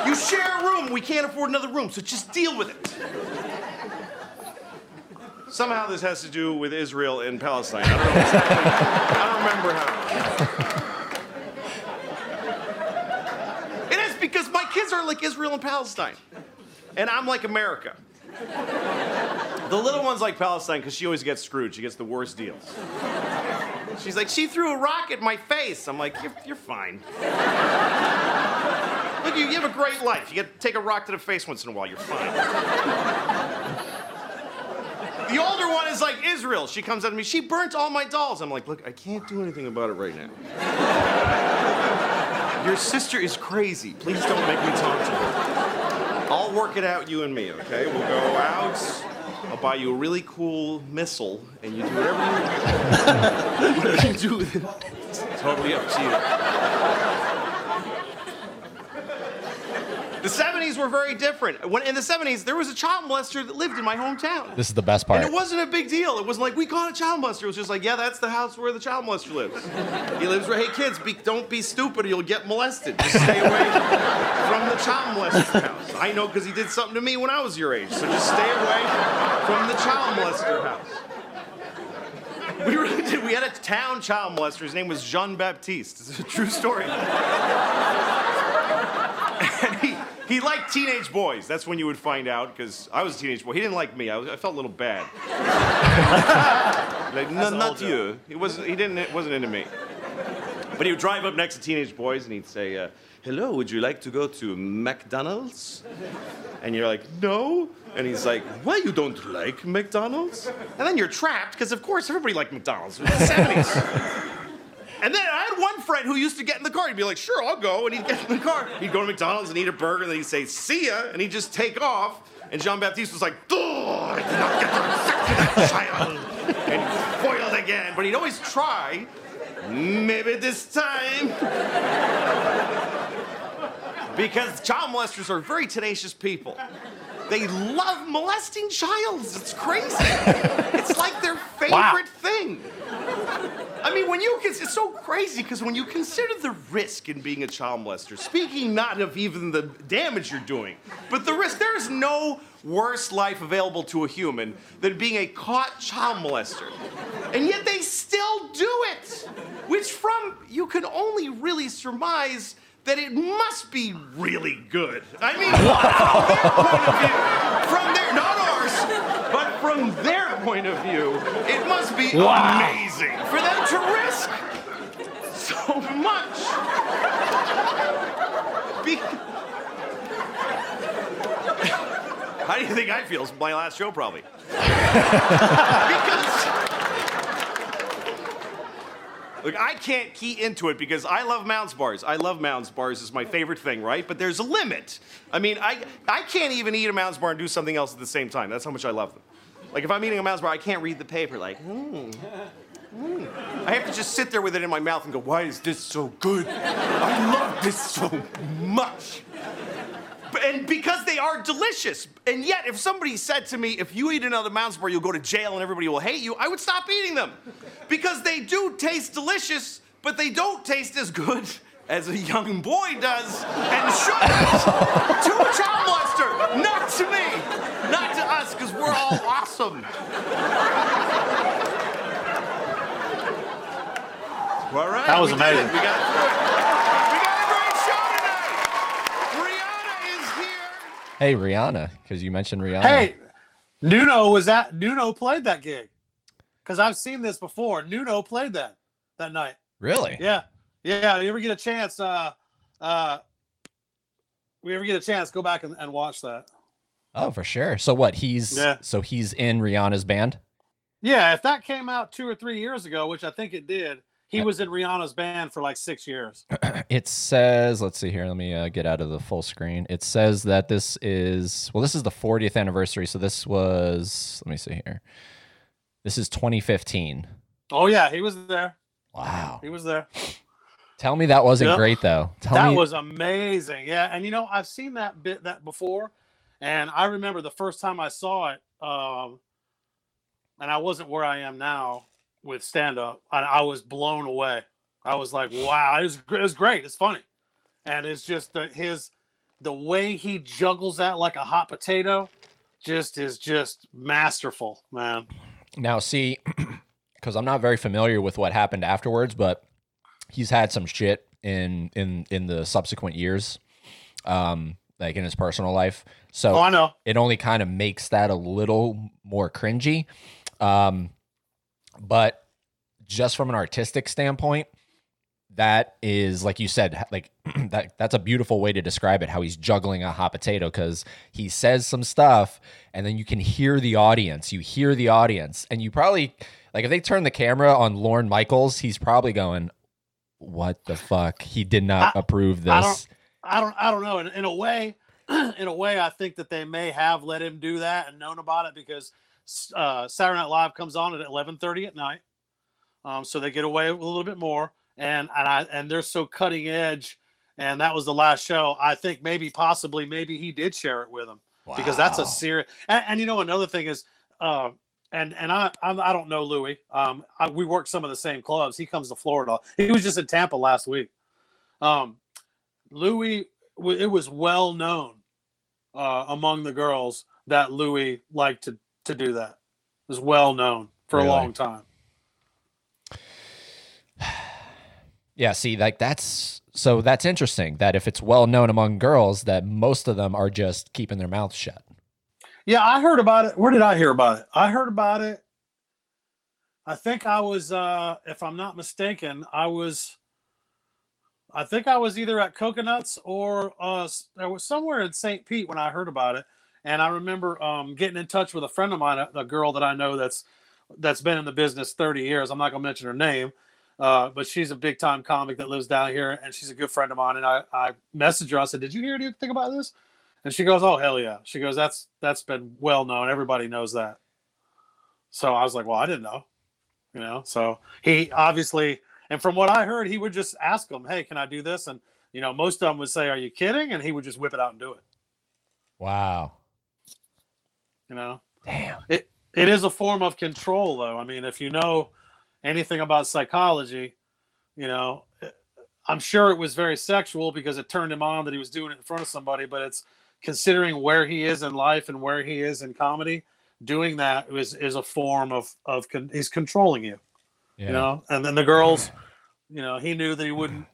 you share a room. We can't afford another room, so just deal with it. Somehow this has to do with Israel and Palestine. I don't know. I don't remember how. It is because my kids are like Israel and Palestine, and I'm like America. The little one's like Palestine because she always gets screwed. She gets the worst deals. She's like, she threw a rock at my face. I'm like, you're, you're fine. Look, you, you have a great life. You get to take a rock to the face once in a while. You're fine. The older one is like Israel. She comes to me. She burnt all my dolls. I'm like, look, I can't do anything about it right now. Your sister is crazy. Please don't make me talk to her. I'll work it out, you and me, okay? We'll go out. I'll buy you a really cool missile, and you do whatever you, whatever you do with it. It's totally up to you. The 70s were very different. When, in the 70s, there was a child molester that lived in my hometown. This is the best part. And it wasn't a big deal. It wasn't like we caught a child molester. It was just like, yeah, that's the house where the child molester lives. he lives where, hey kids, be, don't be stupid or you'll get molested. Just stay away from the child molester's house. I know because he did something to me when I was your age. So just stay away from the child molester house. We really did. We had a town child molester. His name was Jean Baptiste. It's a true story. He, liked teenage boys. That's when you would find out, because I was a teenage boy. He didn't like me. I, was, I felt a little bad. like, no, not you. He wasn't. He didn't. Wasn't into me. But he would drive up next to teenage boys and he'd say, uh, "Hello, would you like to go to McDonald's?" And you're like, "No." And he's like, "Why you don't like McDonald's? And then you're trapped, because of course everybody liked McDonald's. It was the 70s. And then I had one friend who used to get in the car. He'd be like, Sure, I'll go. And he'd get in the car. He'd go to McDonald's and eat a burger, and then he'd say, See ya. And he'd just take off. And Jean Baptiste was like, Oh, I did not get the that child. And he foiled again. But he'd always try. Maybe this time. because child molesters are very tenacious people. They love molesting childs. It's crazy. it's like their favorite Wow. thing. I mean, when you it's so crazy because when you consider the risk in being a child molester, speaking not of even the damage you're doing, but the risk, there is no worse life available to a human than being a caught child molester. And yet they still do it, which from you can only really surmise that it must be really good. I mean, from their point of view, from their, ours, but from their point of view, it must be Wow. amazing for them to risk so much. Be- How do you think I feel? It's my last show, probably. because. Look, I can't key into it because I love Mounds bars. I love Mounds bars is my favorite thing, right? But there's a limit. I mean, I, I can't even eat a Mounds bar and do something else at the same time. That's how much I love them. Like if I'm eating a Mounds bar, I can't read the paper. Like, hmm. hmm. I have to just sit there with it in my mouth and go, why is this so good? I love this so much. And because they are delicious. And yet, if somebody said to me, if you eat another Mounds bar, you'll go to jail and everybody will hate you, I would stop eating them. Because they do taste delicious, but they don't taste as good as a young boy does and should to a child molester. Not to me. Not to us, because we're all awesome. All right. That was we amazing. We got. We got a great show tonight. Rihanna is here. Hey, Rihanna, because you mentioned Rihanna. Hey, Nuno was that Nuno played that gig. Because I've seen this before. Nuno played that that night. really? Yeah. Yeah. You ever get a chance, uh uh we ever get a chance, go back and, and watch that. Oh, for sure. So what? He's Yeah. so he's in Rihanna's band. Yeah, if that came out two or three years ago, which I think it did, he was in Rihanna's band for like six years. It says, let's see here. Let me uh, get out of the full screen. It says that this is well, this is the 40th anniversary. So this was. Let me see here. This is 2015. Oh yeah, he was there. Wow. He was there. Tell me that wasn't Yep. great though. Tell that me was amazing. Yeah, and you know I've seen that bit that before, and I remember the first time I saw it, um, and I wasn't where I am now with stand up, and I was blown away. I was like, wow, it was, it was great. It's funny, and it's just the, his the way he juggles that like a hot potato, just is just masterful, man. Now, see, because I'm not very familiar with what happened afterwards, but he's had some shit in in in the subsequent years, um, like in his personal life. So Oh, I know. it only kind of makes that a little more cringy. Um, but just from an artistic standpoint, that is like you said, like that that's a beautiful way to describe it. How he's juggling a hot potato because he says some stuff, and then you can hear the audience. You hear the audience, and you probably like if they turn the camera on Lorne Michaels, he's probably going, "What the fuck? He did not I- approve I this." I don't I don't know. In, in a way, in a way, I think that they may have let him do that and known about it because uh, Saturday Night Live comes on at eleven thirty at night, um, so they get away with a little bit more. And and I and they're so cutting edge. And that was the last show. I think maybe possibly maybe he did share it with him because that's a serious. And, and you know another thing is, uh, and and I I'm, I don't know Louis. Um, I, we work some of the same clubs. He comes to Florida. He was just in Tampa last week. Um, Louis, it was well known uh, among the girls that Louis liked to to do that. It was well known for Really? a long time. Yeah, see, like that's so that's interesting that if it's well known among girls that most of them are just keeping their mouths shut. Yeah, I heard about it. Where did I hear about it? I heard about it. I think I was, uh, if I'm not mistaken, I was. I think I was either at Coconuts or uh, there was somewhere in St. Pete when I heard about it, And I remember um, getting in touch with a friend of mine, a, a girl that I know that's that's been in the business 30 years. I'm not gonna mention her name, uh, but she's a big time comic that lives down here, and she's a good friend of mine. And I I messaged her. I said, "Did you hear anything about this?" And she goes, "Oh hell yeah!" She goes, "That's that's been well known. Everybody knows that." So I was like, "Well, I didn't know," you know. So he obviously, and from what I heard, he would just ask them, "Hey, can I do this?" And you know, most of them would say, "Are you kidding?" And he would just whip it out and do it. Wow. You know, Damn. it it is a form of control, though. I mean, if you know anything about psychology, you know, eh, I'm sure it was very sexual because it turned him on that he was doing it in front of somebody. But it's considering where he is in life and where he is in comedy, doing that is is a form of of con- he's controlling you. Yeah. You know, and then the girls, you know, he knew that he wouldn't.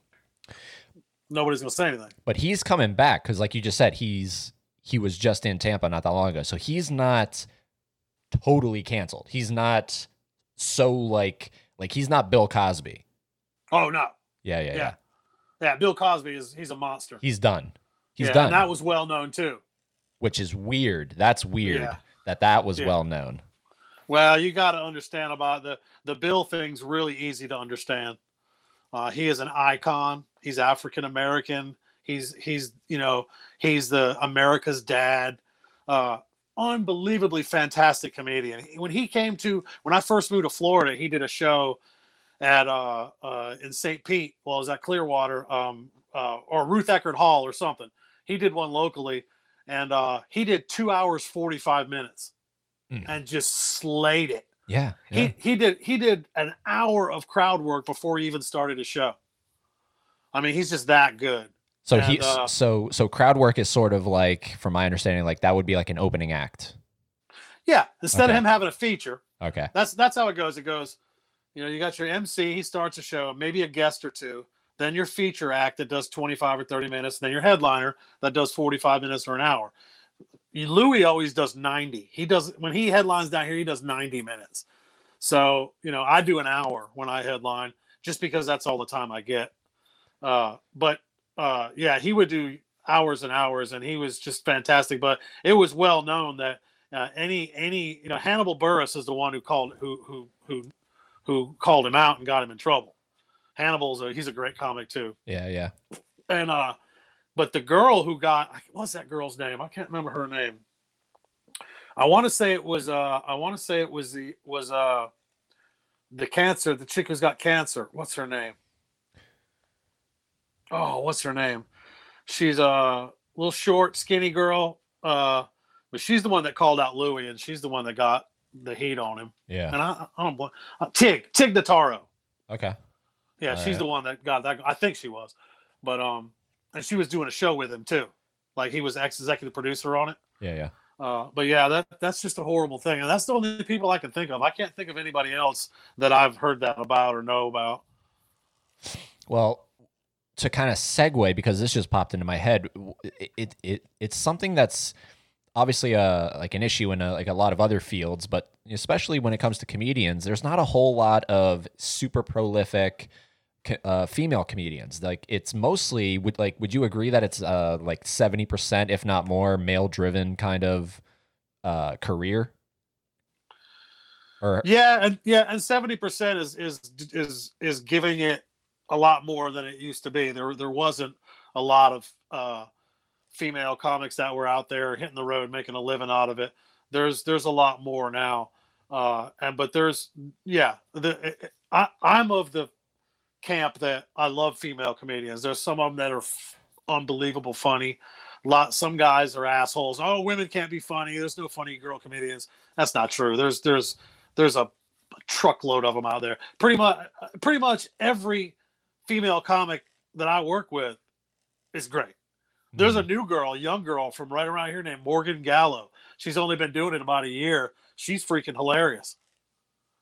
Nobody's gonna say anything. But he's coming back because, like you just said, he's he was just in Tampa not that long ago, so he's not totally canceled. He's not so like like he's not Bill Cosby. Oh no, Yeah, yeah, yeah. Yeah. yeah, Bill Cosby is he's a monster. He's done. He's yeah, done, And that was well known too. which is weird. That's weird Yeah. that that was well known. Well, you got to understand about the the Bill thing's really easy to understand. Uh, he is an icon. He's African American. He's he's you know he's the America's dad. Uh, unbelievably fantastic comedian. When he came to when I first moved to Florida, he did a show at uh, uh, in St. Pete. Well, it was at Clearwater um, uh, or Ruth Eckerd Hall or something. He did one locally, and uh, he did two hours forty five minutes, Mm. and just slayed it. Yeah, yeah. He he did he did an hour of crowd work before he even started a show. I mean, he's just that good. so he uh, so so crowd work is sort of like, from my understanding, like that would be like an opening act. Yeah, instead Okay. of him having a feature, Okay. that's that's how it goes. It goes, you know, you got your MC, he starts a show, maybe a guest or two, then your feature act that does 25 or 30 minutes, then your headliner that does 45 minutes or an hour. Louis always does 90. He does when he headlines down here, he does 90 minutes. So, you know, I do an hour when I headline just because that's all the time I get. Uh, but uh, yeah, he would do hours and hours, and he was just fantastic. But it was well known that uh, any any you know Hannibal Buress is the one who called who who who who called him out and got him in trouble. Hannibal's a, he's a great comic too, Yeah, yeah. and uh, but the girl who got what's that girl's name? I can't remember her name. I want to say it was uh I want to say it was the was uh the cancer the chick who's got cancer. What's her name? Oh, what's her name? She's a little short, skinny girl. Uh, but she's the one that called out Louis, and she's the one that got the heat on him. Yeah. And I, I don't bl- uh, Tig Tig Notaro. Okay. Yeah, she's Alright. the one that got that. I think she was, but um, and she was doing a show with him too, like he was ex executive producer on it. Yeah, yeah. Uh, but yeah, that that's just a horrible thing, and that's the only people I can think of. I can't think of anybody else that I've heard that about or know about. Well, to kind of segue because this just popped into my head, it it, it it's something that's obviously a like an issue in a, like a lot of other fields, but especially when it comes to comedians, there's not a whole lot of super prolific uh, female comedians. Like it's mostly would like would you agree that it's uh like 70% if not more male driven kind of uh career? Or Yeah, and yeah, and seventy percent is is is is giving it a lot more than it used to be. There there wasn't a lot of uh, female comics that were out there hitting the road, making a living out of it. There's there's a lot more now, uh, and but there's yeah, the I, I'm of the camp that I love female comedians. There's some of them that are f- unbelievable funny. Lot some guys are assholes. Oh, women can't be funny. There's no funny girl comedians. That's not true. There's there's there's a truckload of them out there. Pretty much pretty much every female comic that I work with is great. There's a mm-hmm. new girl, a young girl from right around here named Morgan Gallo. She's only been doing it about a year. She's freaking hilarious.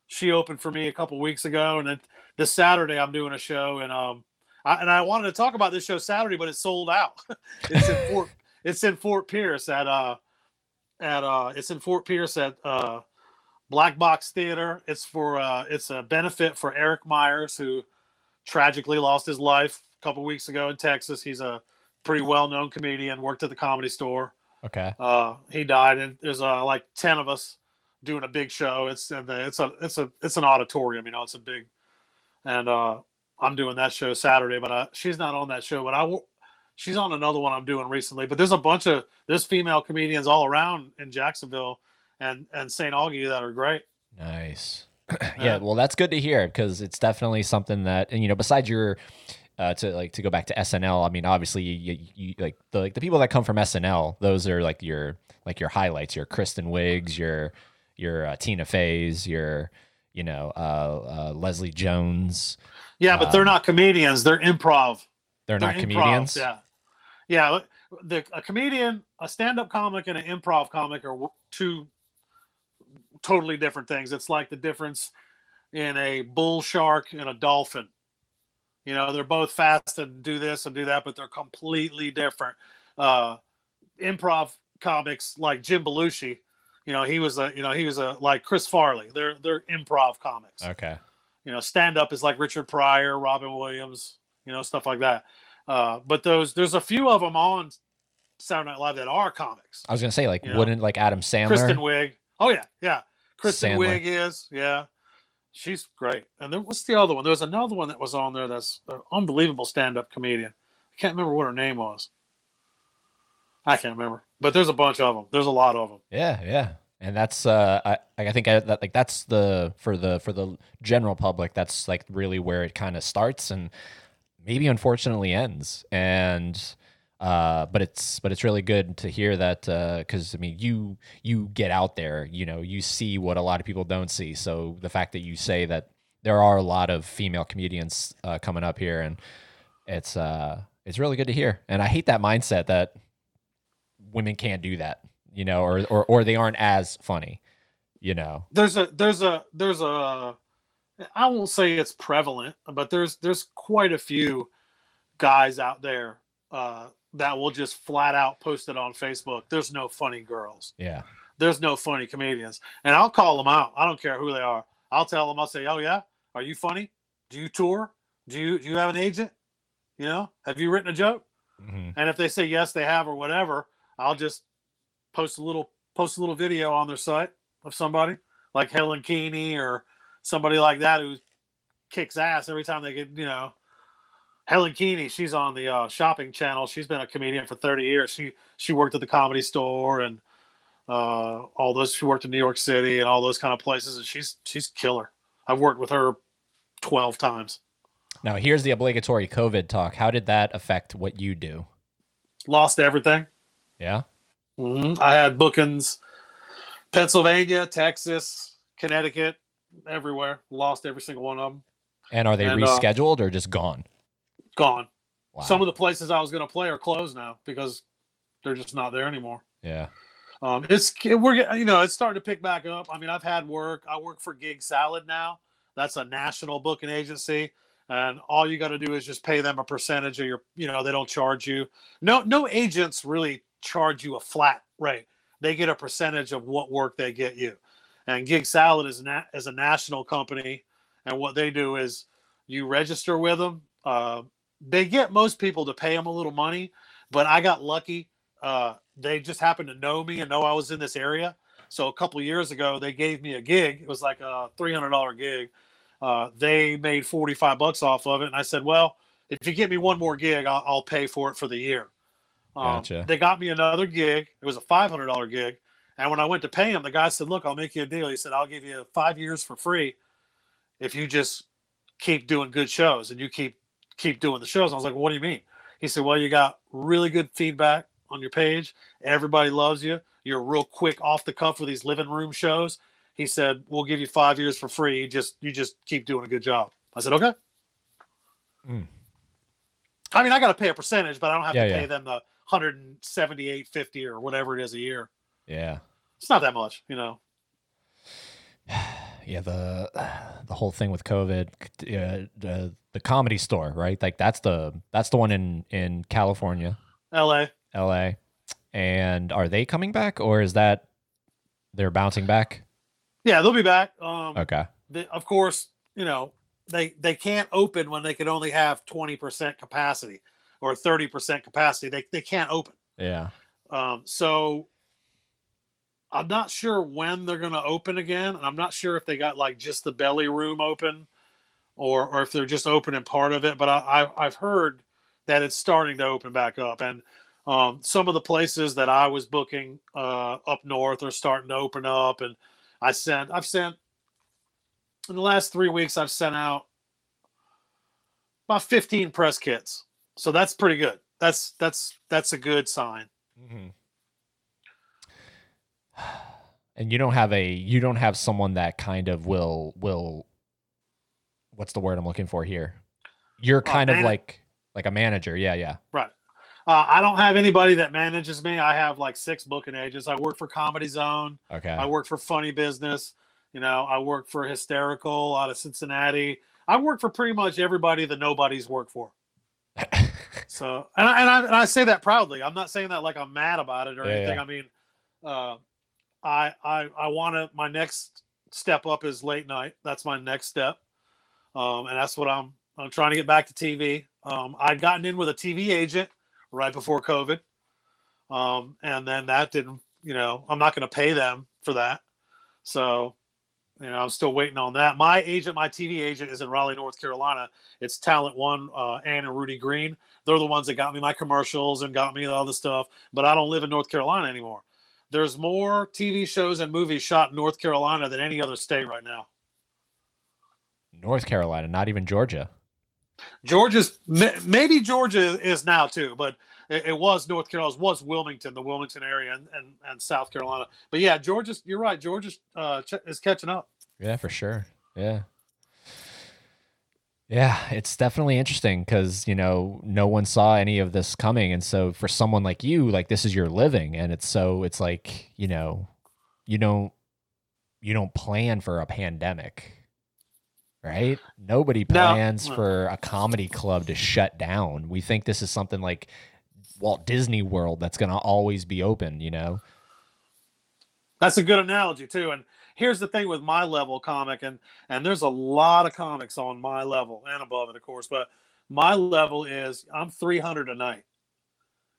She opened for me a couple weeks ago, and then this Saturday I'm doing a show, and um, I, and I wanted to talk about this show Saturday, but it's sold out. it's in Fort, it's in Fort Pierce at uh, at uh, it's in Fort Pierce at uh, Black Box Theater. It's for uh, it's a benefit for Eric Myers, who tragically lost his life a couple weeks ago in Texas. He's a pretty well known comedian, worked at the comedy store. Okay. Uh, he died, and there's uh, like ten of us doing a big show. It's and the- it's a it's a it's an auditorium, you know, it's a big, and uh, I'm doing that show Saturday, but uh, she's not on that show, but I will. She's on another one I'm doing recently, but there's a bunch of there's female comedians all around in Jacksonville and and St. Augie that are great. Nice. Yeah. well, that's good to hear because it's definitely something that, and you know, besides your, uh, to like to go back to SNL. I mean, obviously, you, you, you like the like the people that come from SNL. Those are like your like your highlights. Your Kristen Wiig's, your your uh, Tina Fey's, your you know uh, uh, Leslie Jones. Yeah, but they're Um, not comedians; they're improv. They're, They're not improv, comedians. Yeah, yeah. The a comedian, a stand-up comic, and an improv comic are two totally different things. It's like the difference in a bull shark and a dolphin. You know, they're both fast and do this and do that, but they're completely different. Uh, improv comics like Jim Belushi, you know, he was a, you know, he was a like Chris Farley. They're they're improv comics. Okay. you know stand up is like richard pryor robin williams you know stuff like that. Uh, but those there's a few of them on saturday night live that are comics. I was gonna say like, You wouldn't like Adam Sandler? kristen wiig. Oh yeah yeah. Kristen Sandler. wiig is yeah. She's great. And then what's the other one? There's another one that was on there that's an unbelievable stand-up comedian. I can't remember what her name was. I can't remember but there's a bunch of them there's a lot of them Yeah, yeah. And that's uh I I think I, that like that's the for the for the general public that's like really where it kind of starts and maybe unfortunately ends. And uh but it's but it's really good to hear that uh cuz I mean you you get out there, you know, you see what a lot of people don't see. So the fact that you say that there are a lot of female comedians uh, coming up here and it's uh it's really good to hear. And I hate that mindset that women can't do that, you know, or or or they aren't as funny, you know. there's a there's a there's a I won't say it's prevalent, but there's there's quite a few guys out there uh, that will just flat out post it on Facebook. There's no funny girls. Yeah. There's no funny comedians, and I'll call them out. I don't care who they are. I'll tell them. I'll say, "Oh yeah, are you funny? Do you tour? Do you do you have an agent? You know, have you written a joke?" Mhm. And if they say yes, they have or whatever, I'll just post a little post a little video on their site of somebody like Helen Keeney or somebody like that who kicks ass every time they get you know. Helen Keeney, she's on the uh, shopping channel. She's been a comedian for 30 years. She she worked at the comedy store and uh, all those. She worked in New York City and all those kind of places, and she's she's killer. I've worked with her 12 times. Now here's the obligatory COVID talk. How did that affect what you do? Lost everything. Yeah. hmm I had bookings, Pennsylvania, Texas, Connecticut, everywhere. Lost every single one of them. And are they And, uh, rescheduled or just gone? Gone. Wow. Some of the places I was going to play are closed now because they're just not there anymore. yeah. Um, it's we're you know it's starting to pick back up. I mean, I've had work. I work for Gig Salad now. That's a national booking agency, and all you got to do is just pay them a percentage of your. You know, they don't charge you. No, no agents really charge you a flat rate. They get a percentage of what work they get you. And Gig Salad is na- is a national company, and what they do is you register with them. Uh, they get most people to pay them a little money, but I got lucky uh, they just happened to know me and know I was in this area. So a couple years ago, they gave me a gig. It was like a three hundred dollar gig. Uh, they made forty five bucks off of it, and I said, "Well, if you get me one more gig, I'll, I'll pay for it for the year." Um, Gotcha. They got me another gig. It was a five hundred dollar gig, and when I went to pay him, the guy said, "Look, I'll make you a deal." He said, "I'll give you five years for free if you just keep doing good shows and you keep keep doing the shows." I was like, "What do you mean?" He said, "Well, you got really good feedback on your page. Everybody loves you. You're real quick off the cuff with these living room shows." He said, "We'll give you five years for free. You just you just keep doing a good job." I said, "Okay." Mm. I mean, I got to pay a percentage, but I don't have Yeah, to yeah. pay them the 178.50 or whatever it is a year. Yeah. It's not that much, you know. Yeah, the the whole thing with COVID, uh, the the comedy store, right? Like that's the that's the one in in California, L.A. L.A. And are they coming back, or is that they're bouncing back? Yeah, they'll be back. Um, Okay. the, of course, you know they they can't open when they can only have 20% capacity or 30% capacity. They they can't open. Yeah. Um, so I'm not sure when they're going to open again. And I'm not sure if they got like just the belly room open or, or if they're just opening part of it. But I, I, have heard that it's starting to open back up. And um, some of the places that I was booking uh, up north are starting to open up. And I sent, I've sent, in the last three weeks, I've sent out about 15 press kits. So that's pretty good. That's, that's, that's a good sign. Mm-hmm and you don't have a you don't have someone that kind of will will what's the word I'm looking for here? You're kind uh, of like like a manager. Yeah, yeah. Right. Uh, I don't have anybody that manages me. I have like six booking agents. I work for Comedy Zone. Okay. I work for Funny Business. You know, I work for Hysterical out of Cincinnati. I work for pretty much everybody that nobody's worked for. So, and I, and I, and I say that proudly. I'm not saying that like I'm mad about it or yeah, anything. Yeah. I mean, uh, I I I want to. My next step up is late night. That's my next step, um, and that's what I'm. I'm trying to get back to TV. Um, I'd gotten in with a TV agent right before COVID, um, and then that didn't. You know, I'm not going to pay them for that, so you know, I'm still waiting on that. My agent, my TV agent, is in Raleigh, North Carolina. It's Talent One, uh, Ann and Rudy Green. They're the ones that got me my commercials and got me all the stuff. But I don't live in North Carolina anymore there's more TV shows and movies shot in North Carolina than any other state right now. North Carolina, not even Georgia. Georgia's maybe Georgia is now too, but it, it was North Carolina, it was Wilmington, the Wilmington area, and, and, and South Carolina. But yeah, Georgia's. You're right. Georgia's uh, is catching up. Yeah, for sure. Yeah. Yeah, it's definitely interesting because you know no one saw any of this coming, and so for someone like you, like this is your living, and it's so it's like you know you don't you don't plan for a pandemic, right? Nobody plans no. for a comedy club to shut down. We think this is something like Walt Disney World that's going to always be open, you know. That's a good analogy too, and here's the thing with my level comic, and and there's a lot of comics on my level and above it, of course, but my level is I'm 300 a night.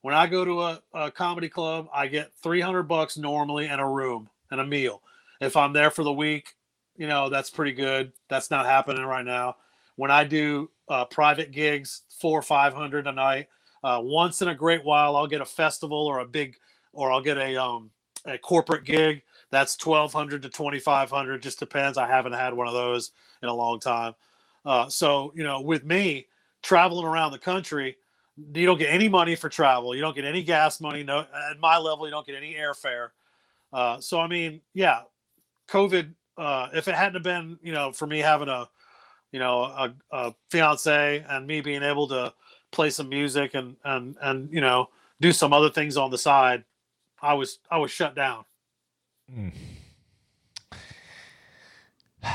When I go to a, a comedy club, I get 300 bucks normally and a room and a meal. If I'm there for the week, you know that's pretty good. That's not happening right now. When I do uh, private gigs, four or five hundred a night. Uh, once in a great while, I'll get a festival or a big, or I'll get a um, a corporate gig. That's 1200 to 2500 just depends. I haven't had one of those in a long time. Uh, so you know with me traveling around the country you don't get any money for travel. You don't get any gas money. No at my level you don't get any airfare. Uh, so i mean yeah covid uh, if it hadn't been you know for me having a you know a, a fiance and me being able to play some music and and and you know do some other things on the side i was i was shut down Mm.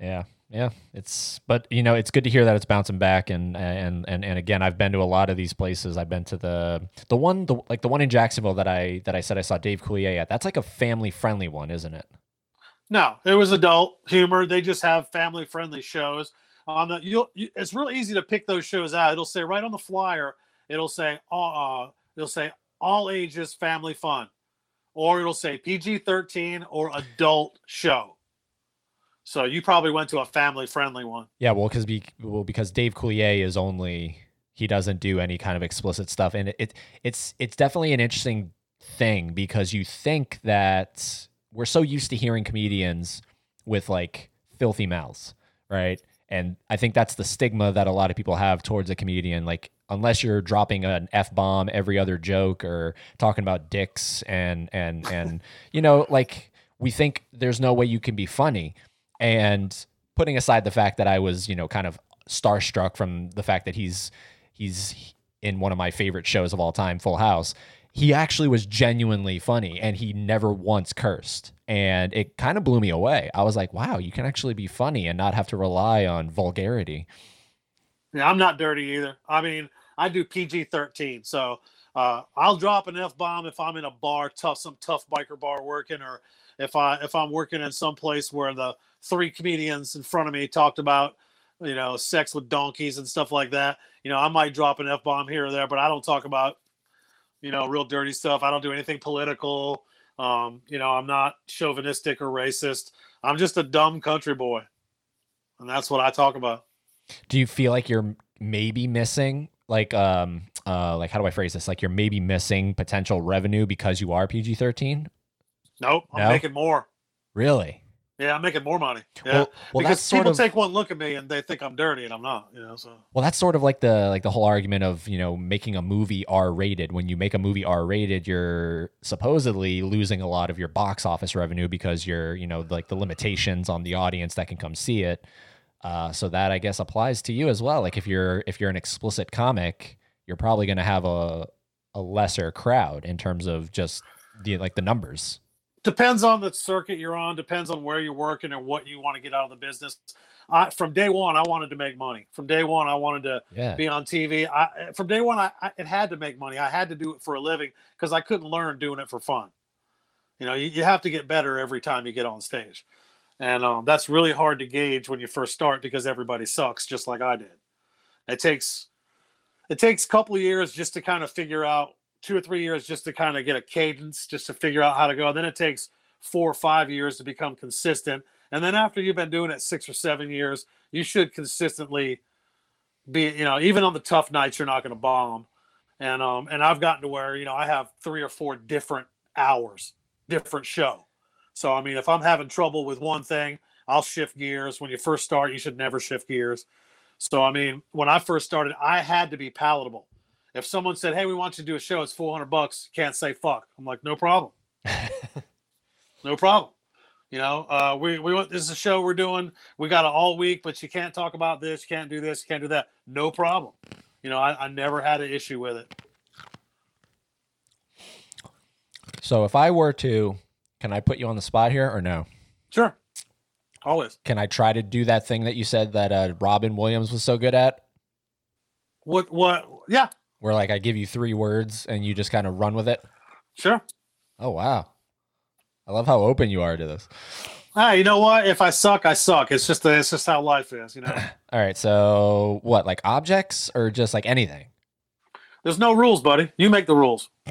yeah, yeah. It's but you know it's good to hear that it's bouncing back and and and and again I've been to a lot of these places. I've been to the the one the like the one in Jacksonville that I that I said I saw Dave Coulier at. That's like a family friendly one, isn't it? No, it was adult humor. They just have family friendly shows on the. You'll. You, it's real easy to pick those shows out. It'll say right on the flyer. It'll say uh, it'll say all ages family fun or it'll say PG 13 or adult show. So you probably went to a family friendly one. Yeah, well, because be, well, because Dave Coulier is only he doesn't do any kind of explicit stuff, and it, it it's it's definitely an interesting thing because you think that we're so used to hearing comedians with like filthy mouths, right? And I think that's the stigma that a lot of people have towards a comedian. Like unless you're dropping an f bomb every other joke or talking about dicks and and and you know like we think there's no way you can be funny and putting aside the fact that I was you know kind of starstruck from the fact that he's he's in one of my favorite shows of all time Full House he actually was genuinely funny and he never once cursed and it kind of blew me away I was like wow you can actually be funny and not have to rely on vulgarity yeah, I'm not dirty either. I mean, I do PG 13. So uh, I'll drop an F bomb if I'm in a bar, tough, some tough biker bar working, or if I if I'm working in some place where the three comedians in front of me talked about you know sex with donkeys and stuff like that. You know, I might drop an F bomb here or there, but I don't talk about you know, real dirty stuff. I don't do anything political. Um, you know, I'm not chauvinistic or racist. I'm just a dumb country boy. And that's what I talk about. Do you feel like you're maybe missing like um uh like how do I phrase this? Like you're maybe missing potential revenue because you are PG thirteen? Nope. I'm No? making more. Really? Yeah, I'm making more money. Yeah. Well, well because people of take one look at me and they think I'm dirty and I'm not, you know, so well that's sort of like the like the whole argument of you know making a movie R rated. When you make a movie R rated, you're supposedly losing a lot of your box office revenue because you're you know like the limitations on the audience that can come see it. Uh, so that I guess applies to you as well. Like if you're if you're an explicit comic, you're probably going to have a a lesser crowd in terms of just the like the numbers. Depends on the circuit you're on, depends on where you're working and what you want to get out of the business. I, from day one, I wanted to make money. From day one, I wanted to Yeah. be on TV. I, from day one, I, I it had to make money. I had to do it for a living because I couldn't learn doing it for fun. You know, you, you have to get better every time you get on stage, and um, that's really hard to gauge when you first start because everybody sucks, just like I did. It takes it takes a couple of years just to kind of figure out two or three years just to kind of get a cadence, just to figure out how to go. And Then it takes four or five years to become consistent. And then after you've been doing it six or seven years, you should consistently be, you know, even on the tough nights, you're not going to bomb. And um, and I've gotten to where you know I have three or four different hours, different show. So I mean, if I'm having trouble with one thing, I'll shift gears. When you first start, you should never shift gears. So I mean, when I first started, I had to be palatable. If someone said, "Hey, we want you to do a show. It's 400 bucks," can't say fuck. I'm like, no problem, no problem. You know, uh, we we want this is a show we're doing. We got it all week, but you can't talk about this. You can't do this. You can't do that. No problem. You know, I, I never had an issue with it. So if I were to, can I put you on the spot here or no? Sure, always. Can I try to do that thing that you said that uh, Robin Williams was so good at? What what? Yeah, Where like I give you three words and you just kind of run with it? sure. Oh wow. I love how open you are to this. Ah, you know what? If I suck, I suck. It's just it's just how life is. You know, All right, so what, like objects or just like anything? there's no rules, buddy. You make the rules.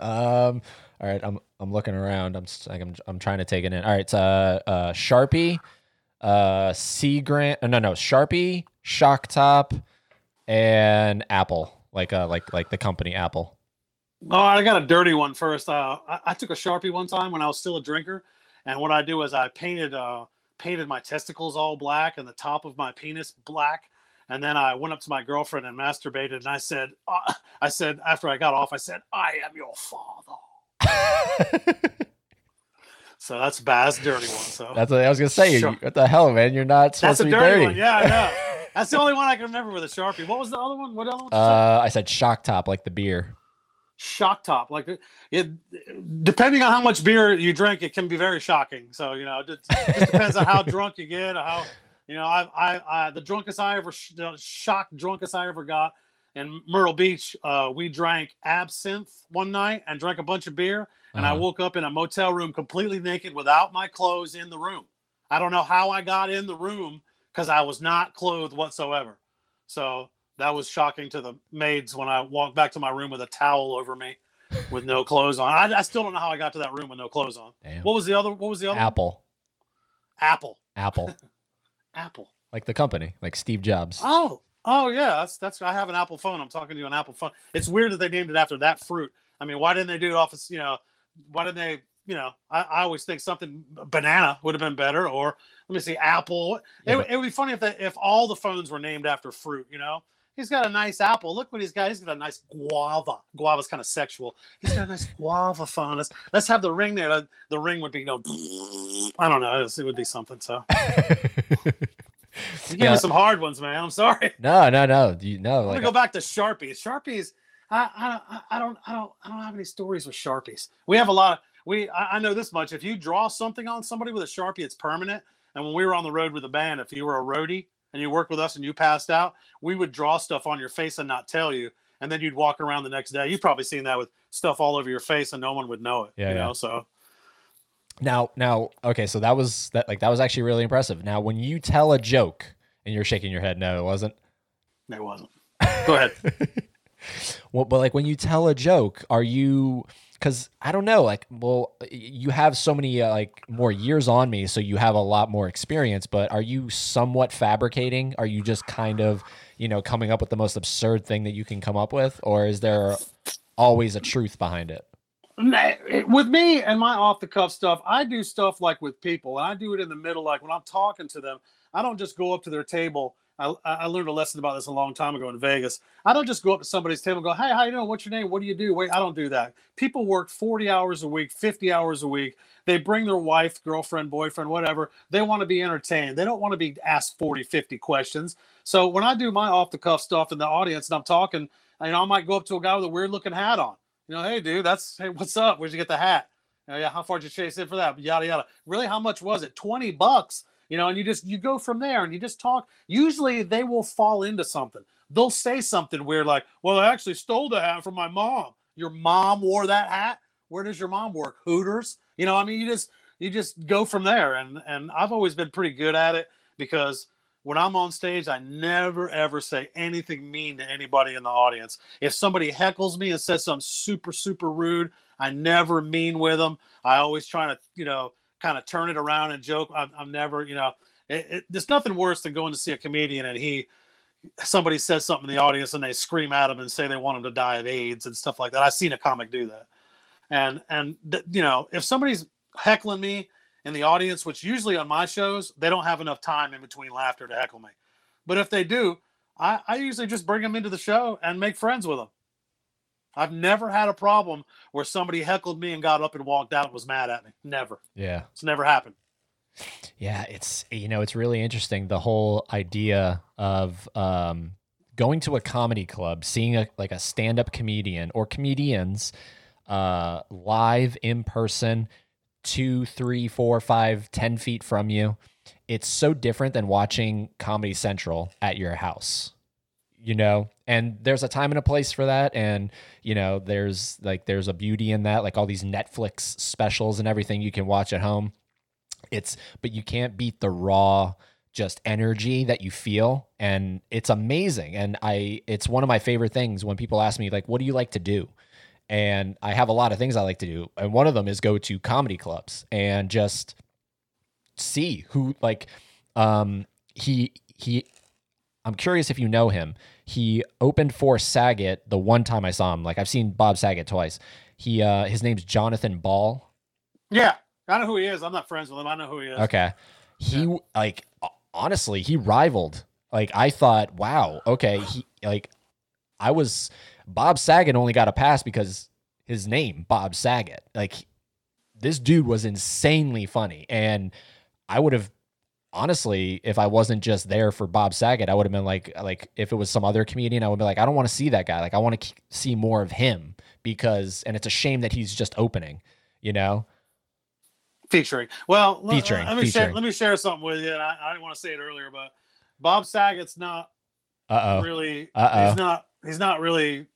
um all right, I'm I'm looking around. I'm like I'm I'm trying to take it in. All right, uh uh Sharpie, uh Sea Grant, uh, no no, Sharpie, Shock Top, and Apple. Like uh like like the company Apple. Oh, I got a dirty one first. Uh, I, I took a sharpie one time when I was still a drinker, and what I do is I painted uh, painted my testicles all black and the top of my penis black, and then I went up to my girlfriend and masturbated, and I said, uh, I said after I got off, I said, I am your father. So that's Baz dirty one. So That's what I was gonna say. Sure. What the hell, man? You're not supposed that's a to be dirty, dirty. one. Yeah, I know. That's the only one I can remember with a sharpie. What was the other one? What other one? did you say? Uh, I said shock top, like the beer. shock top like it, depending on how much beer you drink it can be very shocking so you know it just, depends on how drunk you get or how you know I, I i the drunkest i ever sh- the shocked drunkest i ever got in myrtle beach uh we drank absinthe one night and drank a bunch of beer and i Uh-huh. woke up in a motel room completely naked without my clothes in the room i don't know how i got in the room because i was not clothed whatsoever so that was shocking to the maids when I walked back to my room with a towel over me, with no clothes on. I, I still don't know how I got to that room with no clothes on. Damn. What was the other? What was the other? Apple, Apple. Apple, Apple. like the company, like Steve Jobs. Oh, oh yeah. That's that's. I have an Apple phone. I'm talking to you on Apple phone. It's weird that they named it after that fruit. I mean, why didn't they do it off? Of, you know, why didn't they? You know, I, I always think something banana would have been better, or let me see, apple. Yeah, it, it would be funny if they, if all the phones were named after fruit. You know, he's got a nice apple. Look what he's got. He's got a nice guava. Guava's kind of sexual. He's got a nice guava phone. Let's let's have the ring there. The, the ring would be you know, I don't know. It would be something. So you give Yeah. me some hard ones, man. I'm sorry. no, no, no. You no, I'm like gonna go back to Sharpies. Sharpies, I, I, I don't, I don't, I don't have any stories with Sharpies. We have a lot. Of, we, I, I know this much. If you draw something on somebody with a Sharpie, it's permanent. And when we were on the road with the band, if you were a roadie and you worked with us and you passed out, we would draw stuff on your face and not tell you. And then you'd walk around the next day. You've probably seen that with stuff all over your face and no one would know it. Yeah, you yeah. know. So now, now, okay. So that was that. Like that was actually really impressive. Now, when you tell a joke and you're shaking your head, no, it wasn't. it wasn't. Go ahead. well, but like when you tell a joke, are you? Because I don't know, like, well, you have so many uh, like more years on me, so you have a lot more experience. But are you somewhat fabricating? Are you just kind of, you know, coming up with the most absurd thing that you can come up with, or is there always a truth behind it? With me and my off the cuff stuff, I do stuff like with people, and I do it in the middle, like when I'm talking to them. I don't just go up to their table I, I learned a lesson about this a long time ago in Vegas. I don't just go up to somebody's table and go, "Hey, how you doing? What's your name? What do you do?" Wait, I don't do that. People work 40 hours a week, 50 hours a week. They bring their wife, girlfriend, boyfriend, whatever. They want to be entertained. They don't want to be asked 40, 50 questions. So when I do my off the cuff stuff in the audience and I'm talking, you know, I might go up to a guy with a weird looking hat on. You know, hey, dude, that's hey, what's up? Where'd you get the hat? You know, yeah, how far did you chase in for that? Yada yada. Really, how much was it? 20 bucks you know and you just you go from there and you just talk. Usually they will fall into something. They'll say something weird like well i actually stole the hat from my mom. Your mom wore that hat? Where does your mom work? Hooters? You know i mean you just you just go from there. And and i've always been pretty good at it because when i'm on stage i never ever say anything mean to anybody in the audience. If somebody heckles me and says something super super rude i never mean with them. I always try to you know kind of turn it around and joke. I'm, I'm never, you know, it, it, there's nothing worse than going to see a comedian and he somebody says something in the audience and they scream at him and say they want him to die of AIDS and stuff like that. I've seen a comic do that. And and th- you know, if somebody's heckling me in the audience, which usually on my shows they don't have enough time in between laughter to heckle me, but if they do, I, I usually just bring them into the show and make friends with them. I've never had a problem where somebody heckled me and got up and walked out and was mad at me. Never. Yeah. It's never happened. Yeah, it's you know, it's really interesting the whole idea of um going to a comedy club, seeing a like a stand-up comedian or comedians uh live in person, two, three, four, five, ten feet from you. It's so different than watching Comedy Central at your house you know and there's a time and a place for that. And you know there's like there's a beauty in that like all these netflix specials and everything you can watch at home. It's but you can't beat the raw just energy that you feel. And it's amazing. And i it's one of my favorite things when people ask me like what do you like to do? And i have a lot of things i like to do. And one of them is go to comedy clubs and just see who like um he he I'm curious if you know him. He opened for Saget the one time I saw him. Like I've seen Bob Saget twice. He uh his name's Jonathan Ball. Yeah, I know who he is. I'm not friends with him. I know who he is. Okay. He yeah. like honestly, he rivaled. Like I thought, wow, okay, he like I was Bob Saget only got a pass because his name, Bob Saget. Like this dude was insanely funny and I would have honestly, if I wasn't just there for Bob Saget, I would have been like, like if it was some other comedian, I would be like, I don't want to see that guy. Like, I want to see more of him because, and it's a shame that he's just opening, you know. Featuring. Well, featuring. Let, let me featuring. share. Let me share something with you. I, I didn't want to say it earlier, but Bob Saget's not Uh-oh. really. Uh-oh. He's not. He's not really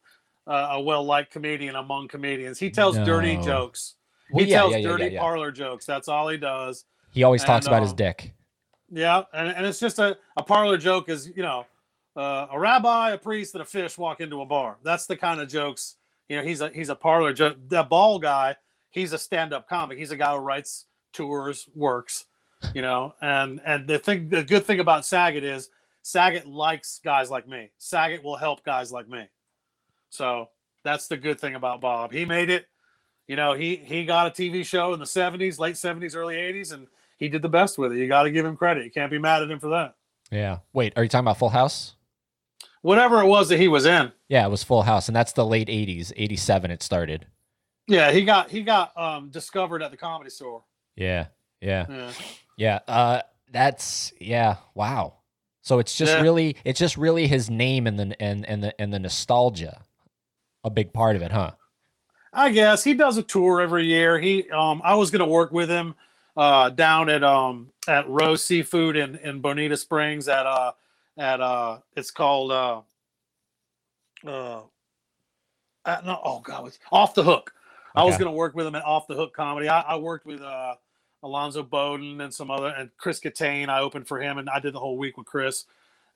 uh, a well liked comedian among comedians. He tells no. dirty jokes. Well, he yeah, tells yeah, yeah, dirty parlor jokes. That's all he does. He always talks And, about his um, dick. Yeah, and, and it's just a, a parlor joke is, you know, uh, a rabbi, a priest, and a fish walk into a bar. That's the kind of jokes. You know, he's a he's a parlor joke. That ball guy, he's a stand-up comic. He's a guy who writes tours, works, you know, and and the thing the good thing about Saget is Saget likes guys like me. Saget will help guys like me. So that's the good thing about Bob. He made it, you know, he he got a TV show in the 70s, late 70s, early 80s, and he did the best with it. You got to give him credit. You can't be mad at him for that. Yeah. Wait, are you talking about Full House? Whatever it was that he was in. Yeah, it was Full House, and that's the late '80s. '87 it started. Yeah, he got he got um discovered at the comedy store. Yeah, yeah, Yeah. yeah. Uh, that's yeah. Wow. So it's just Yeah. really, it's just really his name and the and and the and the nostalgia, a big part of it, huh? I guess he does a tour every year. He um I was gonna work with him uh down at um at Rose Seafood in in Bonita Springs at uh at uh it's called uh uh at, no oh god it's off the hook. I was gonna work with him at Off the Hook Comedy. I, I worked with uh Alonzo Bodden and some other and Chris Kattan. I opened for him and I did the whole week with Chris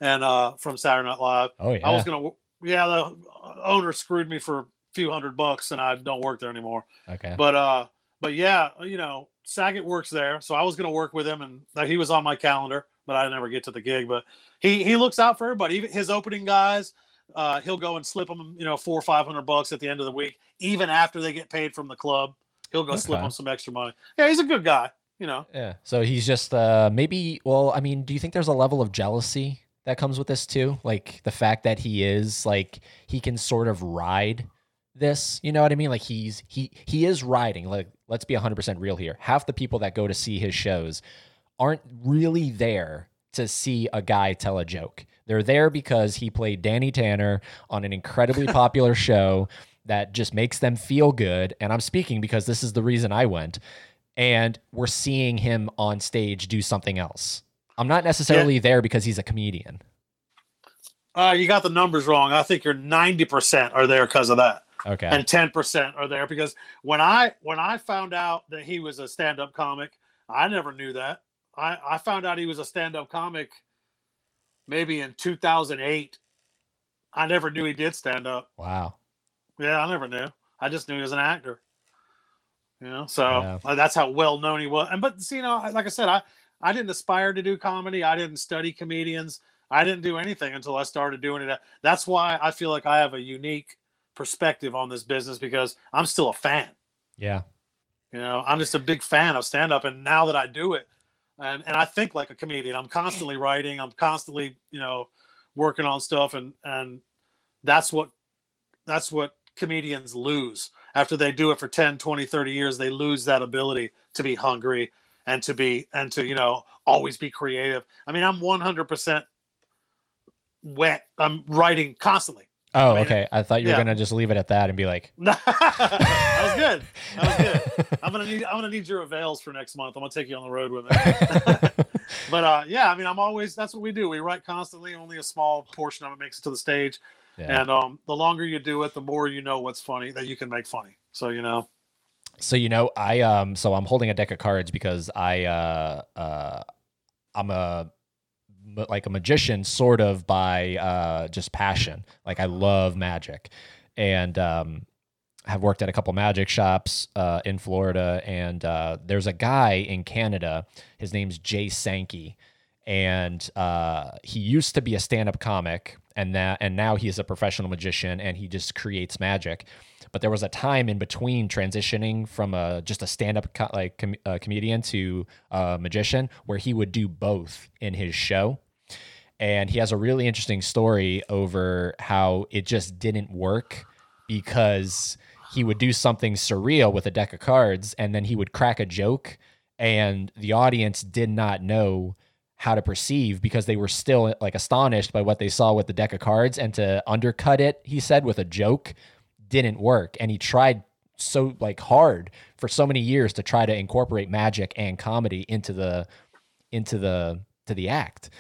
and uh from Saturday Night Live. Oh yeah. I was gonna Yeah, the owner screwed me for a few hundred bucks, and I don't work there anymore. Okay. But uh, but yeah, you know, Saget works there, so I was gonna work with him, and like, he was on my calendar, but I never get to the gig. But he he looks out for everybody. Even his opening guys, uh, he'll go and slip them, you know, four or five hundred bucks at the end of the week, even after they get paid from the club. He'll go slip them some extra money. Yeah, he's a good guy. You know, Yeah. So he's just uh maybe well, I mean, do you think there's a level of jealousy that comes with this too? Like the fact that he is like he can sort of ride this, you know what I mean? Like he's he he is riding. Like let's be 100% real here. Half the people that go to see his shows aren't really there to see a guy tell a joke. They're there because he played Danny Tanner on an incredibly popular show that just makes them feel good. And I'm speaking because this is the reason I went. And we're seeing him on stage do something else. I'm not necessarily there because he's a comedian. uh, you got the numbers wrong. I think you're ninety percent are there because of that. Okay. and 10% are there because when i when i found out that he was a stand-up comic i never knew that. I i found out he was a stand-up comic maybe in 2008 i never knew he did stand up wow. yeah i never knew. I just knew he was an actor. You know so Yeah. uh, that's how well known he was. And but see, you know like i said i i didn't aspire to do comedy. I didn't study comedians. I didn't do anything until i started doing it. That's why i feel like i have a unique perspective on this business because i'm still a fan. Yeah. you know i'm just a big fan of stand up and now that i do it and, and i think like a comedian i'm constantly writing i'm constantly you know working on stuff and and that's what that's what comedians lose. After they do it for 10 20 30 years they lose that ability to be hungry and to be and to you know always be creative. I mean i'm 100% wet i'm writing constantly Oh, I mean, okay. I thought you were yeah. gonna just leave it at that and be like, that was good. That was good. I'm gonna need i'm gonna need your avails for next month. I'm gonna take you on the road with me. But uh yeah i mean i'm always that's what we do. We write constantly only a small portion of it makes it to the stage. Yeah. and um the longer you do it the more you know what's funny that you can make funny. So you know. So you know, I um, so I'm holding a deck of cards because I uh, uh, I'm a like a magician, sort of by uh, just passion. Like I love magic, and um, have worked at a couple magic shops uh, in Florida. And uh, there's a guy in Canada. His name's Jay Sankey, and uh, he used to be a stand-up comic, and that and now he is a professional magician, and he just creates magic. But there was a time in between transitioning from a just a stand-up co- like com- uh, comedian to a magician, where he would do both in his show. And he has a really interesting story over how it just didn't work because he would do something surreal with a deck of cards and then he would crack a joke and the audience did not know how to perceive because they were still like astonished by what they saw with the deck of cards and to undercut it he said with a joke didn't work. And he tried so like hard for so many years to try to incorporate magic and comedy into the into the to the act.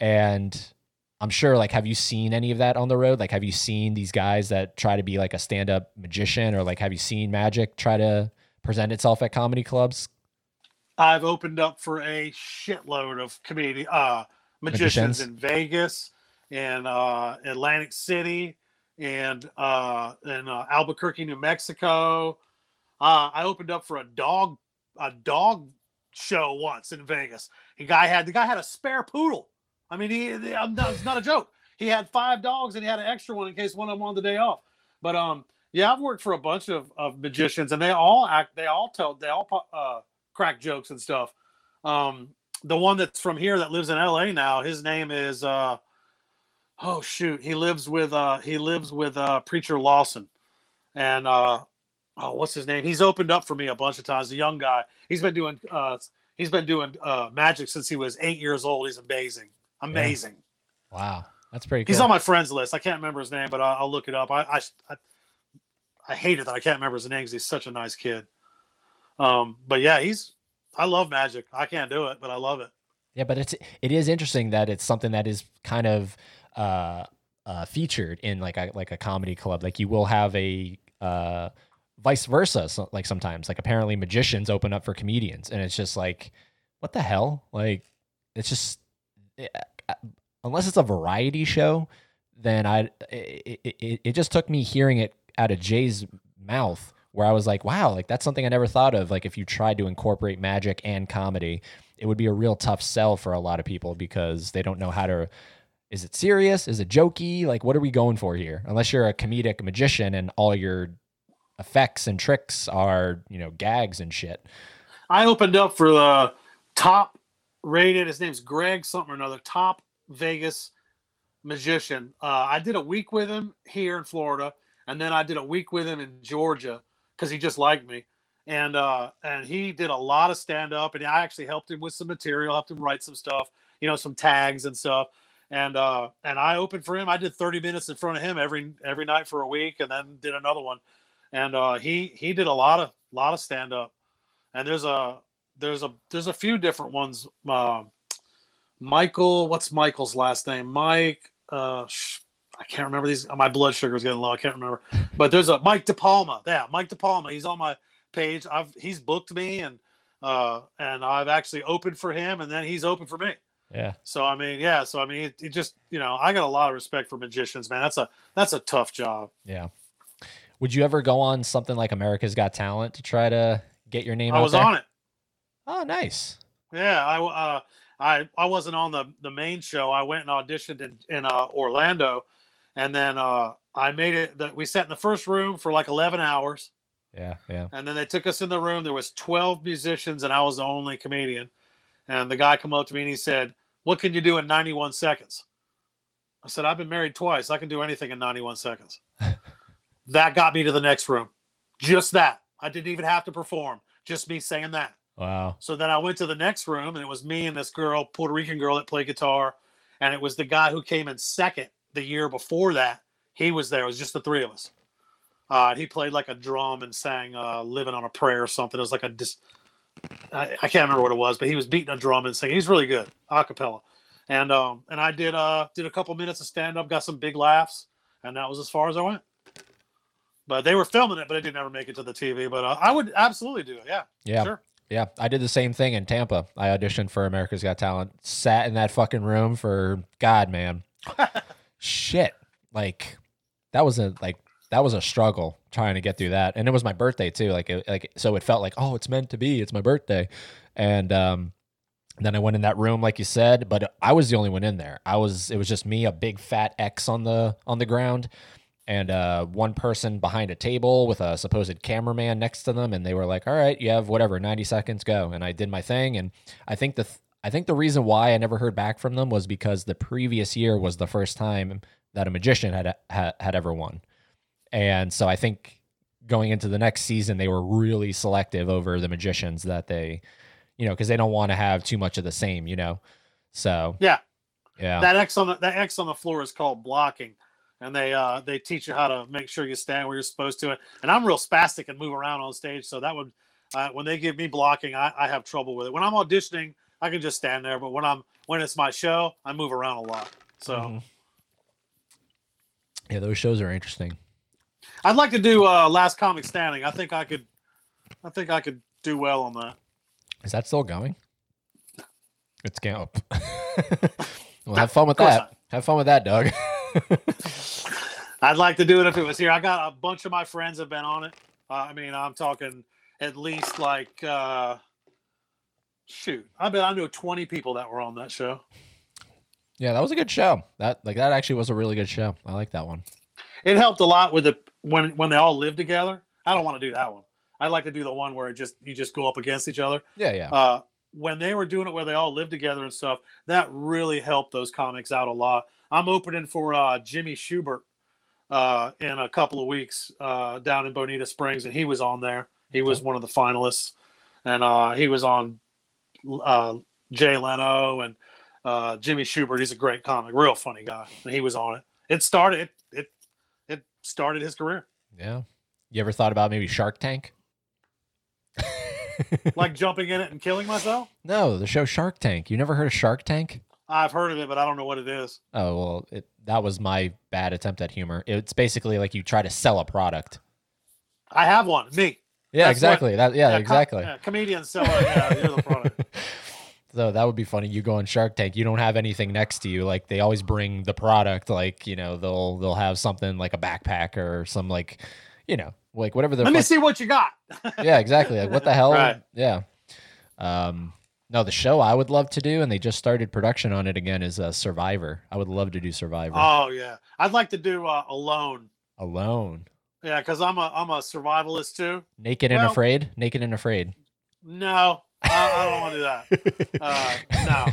And i'm sure like have you seen any of that on the road? Like have you seen these guys that try to be like a stand-up magician or like have you seen magic try to present itself at comedy clubs? I've opened up for a shitload of comedy uh, magicians, Magicians? in Vegas, in uh, Atlantic City, and uh, in uh, Albuquerque, New Mexico. Uh, I opened up for a dog a dog show once in Vegas. The guy had the guy had a spare poodle. I mean, he, it's not a joke. He had five dogs and he had an extra one in case one of them wanted the day off. But um, yeah, I've worked for a bunch of, of magicians and they all act. They all tell. They all uh, crack jokes and stuff. Um, the one that's from here that lives in LA now, his name is uh oh shoot, he lives with uh he lives with uh preacher Lawson. And uh oh what's his name? He's opened up for me a bunch of times, a young guy. He's been doing uh he's been doing uh magic since he was eight years old. He's amazing. Amazing. wow that's pretty cool He's on my friends list. I can't remember his name, but I'll, I'll look it up. I, I I I hate it that I can't remember his name because he's such a nice kid. Um, but yeah, he's I love magic. I can't do it, but I love it. Yeah, but it's it is interesting that it's something that is kind of uh, uh, featured in like a like a comedy club. Like you will have a uh, vice versa. So, like sometimes, like apparently magicians open up for comedians, and it's just like, what the hell? Like it's just eh, uh, unless it's a variety show, then I it, it, it just took me hearing it out of Jay's mouth where I was like, wow, like that's something I never thought of. Like if you tried to incorporate magic and comedy, it would be a real tough sell for a lot of people because they don't know how to is it serious? Is it jokey? Like what are we going for here? Unless you're a comedic magician and all your effects and tricks are, you know, gags and shit. I opened up for the top rated. His name's Greg something or another. Top Vegas magician. Uh, I did a week with him here in Florida, and then I did a week with him in Georgia because he just liked me. And uh, and he did a lot of stand up, and I actually helped him with some material, helped him write some stuff, you know, some tags and stuff. And uh, and I opened for him. I did 30 minutes in front of him every every night for a week, and then did another one. And uh, he he did a lot of lot of stand up. And there's a there's a there's a few different ones. Uh, Michael, what's Michael's last name? Mike. Uh, I can't remember these. My blood sugar is getting low. I can't remember. But there's a Mike DePalma. Yeah, Mike DePalma. He's on my page. I've he's booked me and uh and I've actually opened for him and then he's open for me. Yeah. So I mean, yeah. So I mean, it, it just you know, I got a lot of respect for magicians, man. That's a that's a tough job. Yeah. Would you ever go on something like America's Got Talent to try to get your name I was there? on it. Oh, nice. Yeah, I uh, I I wasn't on the the main show. I went and auditioned in in uh, Orlando, and then uh, I made it. That we sat in the first room for like eleven hours, Yeah, yeah. and then they took us in the room. There was twelve musicians, and I was the only comedian. And the guy come up to me and he said, "What can you do in ninety one seconds?" I said, "I've been married twice. I can do anything in ninety one seconds." that got me to the next room. Just that. I didn't even have to perform. Just me saying that. Wow. So then I went to the next room, and it was me and this girl, Puerto Rican girl that played guitar, and it was the guy who came in second the year before that. He was there. It was just the three of us. Uh, he played like a drum and sang uh, "Living on a Prayer" or something. It was like a dis- I, I can't remember what it was, but he was beating a drum and singing. He's really good, a cappella. And um, and I did uh did a couple minutes of stand up, got some big laughs, and that was as far as I went. But they were filming it, but it didn't ever make it to the TV. But uh, I would absolutely do it. Yeah, Yeah. sure. Yeah, I did the same thing in Tampa. I auditioned for America's Got Talent, sat in that fucking room for God, man. Shit. Like that was a like that was a struggle trying to get through that. And it was my birthday too. Like it, like so it felt like, "Oh, it's meant to be. It's my birthday." And um then I went in that room like you said, but I was the only one in there. I was it was just me, a big fat X on the on the ground and uh, one person behind a table with a supposed cameraman next to them, and they were like, "All right, you have whatever, ninety seconds, go." And I did my thing, and I think the th- I think the reason why I never heard back from them was because the previous year was the first time that a magician had had, had ever won, and so I think going into the next season they were really selective over the magicians that they, you know, because they don't want to have too much of the same, you know. So Yeah, yeah, that X on the that X on the floor is called blocking, and they uh they teach you how to make sure you stand where you're supposed to. And I'm real spastic and move around on stage, so that would uh, when they give me blocking, I, I have trouble with it. When I'm auditioning, I can just stand there, but when I'm when it's my show, I move around a lot. So Mhm. yeah, those shows are interesting. I'd like to do uh Last Comic Standing. I think I could, I think I could do well on that. Is that still going? It's going. up. well, have fun with that. Have fun with that, Doug. I'd like to do it if it was here. I got a bunch of my friends have been on it. Uh, I mean, I'm talking at least like uh shoot. I bet I know 20 people that were on that show. yeah, that was a good show. That like that actually was a really good show. I like that one. It helped a lot with the when when they all live together. I don't want to do that one. I like to do the one where it just you just go up against each other. Yeah, yeah. Uh when they were doing it where they all live together and stuff, that really helped those comics out a lot. I'm opening for uh, Jimmy Shubert uh, in a couple of weeks uh, down in Bonita Springs, and he was on there. He was one of the finalists, and uh, he was on uh, Jay Leno and uh, Jimmy Shubert. He's a great comic, real funny guy, and he was on it. It started it started his career. yeah. You ever thought about maybe Shark Tank? Like jumping in it and killing myself. no, the show Shark Tank. You never heard of Shark Tank? I've heard of it, but I don't know what it is. Oh well, it, that was my bad attempt at humor. It's basically like you try to sell a product. I have one. Me. Yeah, That's what- exactly. that yeah, com- exactly. yeah, comedians sell it. Yeah, you're the product. So that would be funny. You go on Shark Tank, you don't have anything next to you. Like they always bring the product. Like you know they'll they'll have something like a backpack or some like you know like whatever the Let me see what you got. yeah exactly like what the hell Right. yeah um no the show i would love to do and they just started production on it again is uh, survivor i would love to do survivor Oh yeah, I'd like to do uh, alone. alone Yeah, because I'm a I'm a survivalist too. naked and afraid naked and afraid No, I, I don't want to do that. Uh,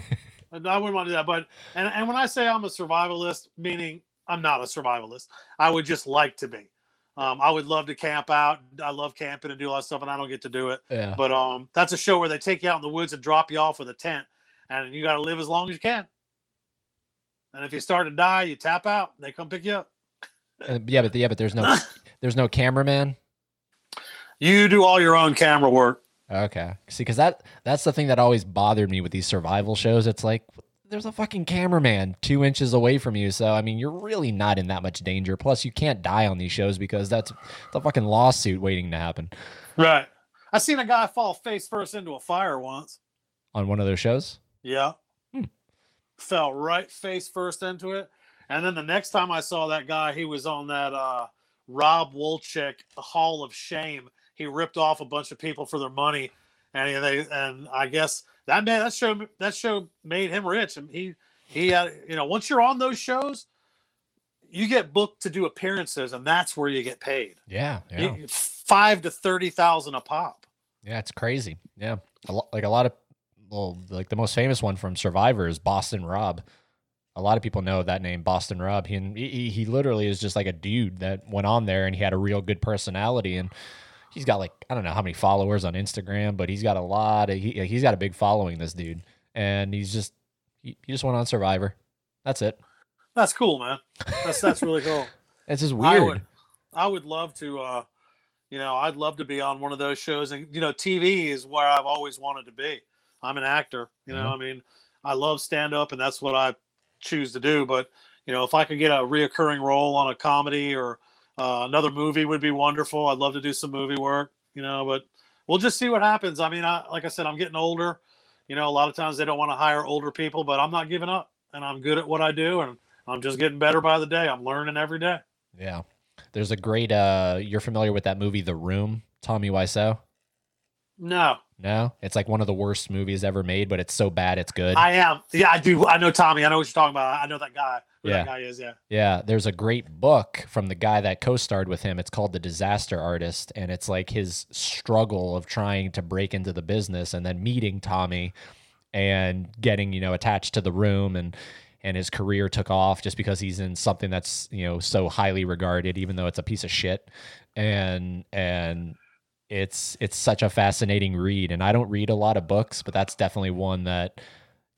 no, I wouldn't want to do that. But and and when I say I'm a survivalist, meaning I'm not a survivalist, I would just like to be. Um, I would love to camp out. I love camping and do a lot of stuff, and I don't get to do it. yeah But um, that's a show where they take you out in the woods and drop you off with a tent, and you got to live as long as you can. And if you start to die, you tap out. They come pick you up. Uh, yeah but yeah but there's no there's no cameraman You do all your own camera work. Okay see because that that's the thing that always bothered me with these survival shows it's like there's a fucking cameraman two inches away from you so i mean you're really not in that much danger plus you can't die on these shows because that's the fucking lawsuit waiting to happen Right. I seen a guy fall face first into a fire once. on one of those shows Yeah. Hmm. Fell right face first into it. And then the next time I saw that guy, he was on that uh, Rob Wolchek Hall of Shame. He ripped off a bunch of people for their money, and they and I guess that man that show that show made him rich. And he he had you know once you're on those shows, you get booked to do appearances, and that's where you get paid. yeah yeah You- Five to thirty thousand a pop. Yeah, it's crazy. Yeah, a like a lot of, well, like the most famous one from Survivor is Boston Rob. A lot of people know that name, Boston Rob. He he, he literally is just like a dude that went on there and he had a real good personality and he's got like I don't know how many followers on Instagram, but he's got a lot of he, he's got a big following. This dude, and he's just he, he just went on Survivor. That's it. That's cool, man. That's that's really cool. It's just I weird. would, I would love to, uh, you know, I'd love to be on one of those shows. And, you know, TV is where I've always wanted to be. I'm an actor, you know, Mhm. I mean, I love stand up and that's what I choose to do. But, you know, if I could get a reoccurring role on a comedy or uh, another movie would be wonderful. I'd love to do some movie work, you know, but we'll just see what happens. I mean, I, like I said, I'm getting older. You know, a lot of times they don't want to hire older people, but I'm not giving up and I'm good at what I do. And I'm just getting better by the day. I'm learning every day. Yeah. There's a great uh you're familiar with that movie The Room, Tommy Wiseau? No, No? It's like one of the worst movies ever made, but it's so bad it's good. I am. Yeah, I do. I know Tommy. I know what you're talking about. I know that guy. Yeah. that guy is. Yeah. yeah, there's a great book from the guy that co-starred with him. It's called The Disaster Artist and it's like his struggle of trying to break into the business and then meeting Tommy and getting, you know, attached to the room and and his career took off just because he's in something that's, you know, so highly regarded even though it's a piece of shit. And and it's it's such a fascinating read and i don't read a lot of books but that's definitely one that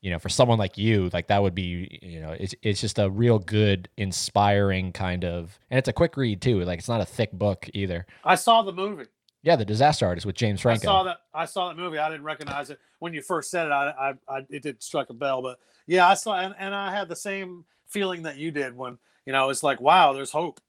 you know for someone like you like that would be you know it's, it's just a real good inspiring kind of and it's a quick read too like it's not a thick book either I saw the movie. yeah the disaster artist with james franco I saw that. I saw that movie. I didn't recognize it when you first said it. I, I, I it did struck a bell, but yeah, I saw, and, and I had the same feeling that you did when you know it's like, wow, there's hope.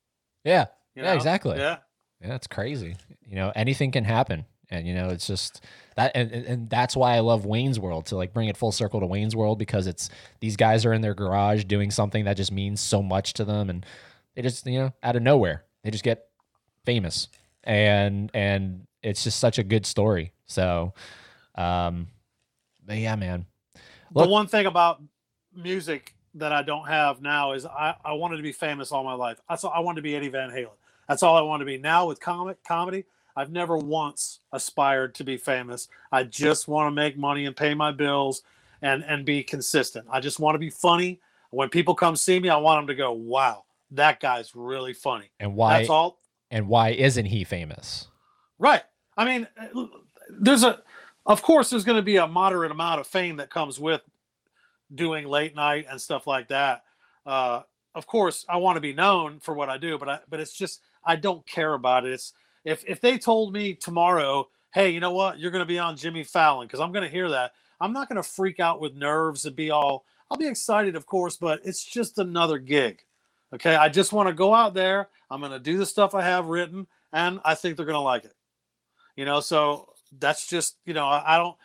yeah you Yeah, know? exactly. Yeah. Yeah, it's crazy. You know, anything can happen. And you know, it's just that and, and that's why I love Wayne's World to like bring it full circle to Wayne's World because it's these guys are in their garage doing something that just means so much to them and they just, you know, out of nowhere, they just get famous. And and it's just such a good story. So um but yeah, man. Look- the one thing about music that I don't have now is I, I wanted to be famous all my life. I all, I wanted to be Eddie Van Halen. That's all I want to be. Now with comic comedy, I've never once aspired to be famous. I just want to make money and pay my bills and and be consistent. I just want to be funny. When people come see me, I want them to go, "Wow, that guy's really funny." And why That's all. and why isn't he famous? Right. I mean, there's a, of course, there's going to be a moderate amount of fame that comes with doing late night and stuff like that. Uh, of course, I want to be known for what I do, but I, but it's just I don't care about it. It's if if they told me tomorrow, hey, you know what, you're going to be on Jimmy Fallon because I'm going to hear that. I'm not going to freak out with nerves and be all. I'll be excited, of course, but it's just another gig. Okay, I just want to go out there. I'm going to do the stuff I have written, and I think they're going to like it. You know, so that's just you know I, I don't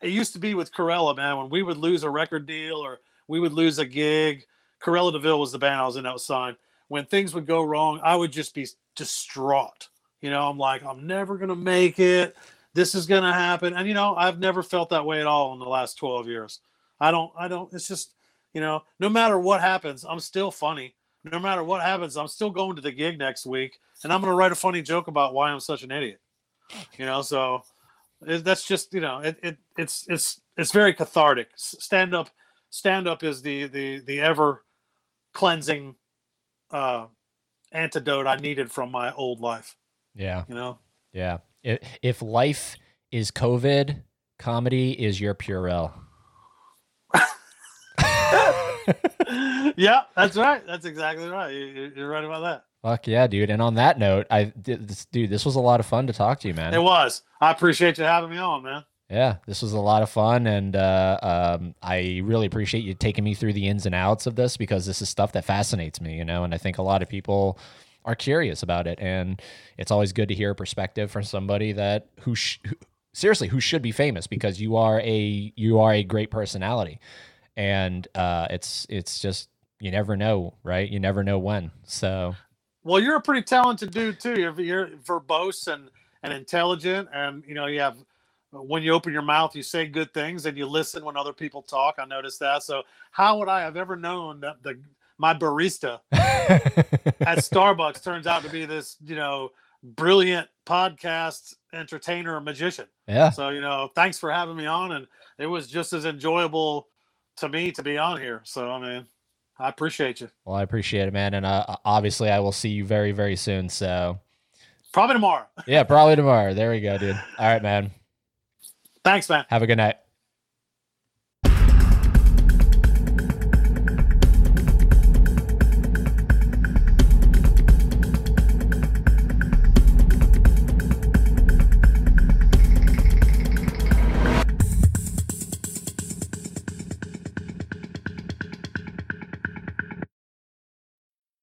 it used to be with Corella, man, when we would lose a record deal or we would lose a gig. Corella Deville was the band I was in that was signed. When things would go wrong, I would just be distraught. You know, I'm like, I'm never gonna make it. This is gonna happen. And you know, I've never felt that way at all in the last 12 years. I don't, I don't, it's just, you know, no matter what happens, I'm still funny. No matter what happens, I'm still going to the gig next week and I'm gonna write a funny joke about why I'm such an idiot. You know, so it, that's just you know it, it it's it's it's very cathartic stand up stand up is the the the ever cleansing uh antidote i needed from my old life Yeah. you know Yeah. If, if life is COVID, comedy is your Purell. yeah that's right that's exactly right you, you- you're right about that Fuck yeah, dude. And on that note, I this, dude, this was a lot of fun to talk to you, man. it was i appreciate you having me on man Yeah, this was a lot of fun, and uh, um, I really appreciate you taking me through the ins and outs of this because this is stuff that fascinates me, you know. And I think a lot of people are curious about it, and it's always good to hear a perspective from somebody that who, sh- who seriously who should be famous because you are a you are a great personality, and uh, it's it's just you never know, right? You never know when. So well you're a pretty talented dude too you're, you're verbose and and intelligent and you know you have when you open your mouth you say good things and you listen when other people talk i noticed that so how would i have ever known that the my barista at starbucks turns out to be this you know brilliant podcast entertainer magician yeah, so you know thanks for having me on and it was just as enjoyable to me to be on here so i mean i appreciate you well, I appreciate it, man, and uh, obviously I will see you very very soon. So. probably tomorrow Yeah, probably tomorrow. There we go, dude. All right, man. Thanks man Have a good night.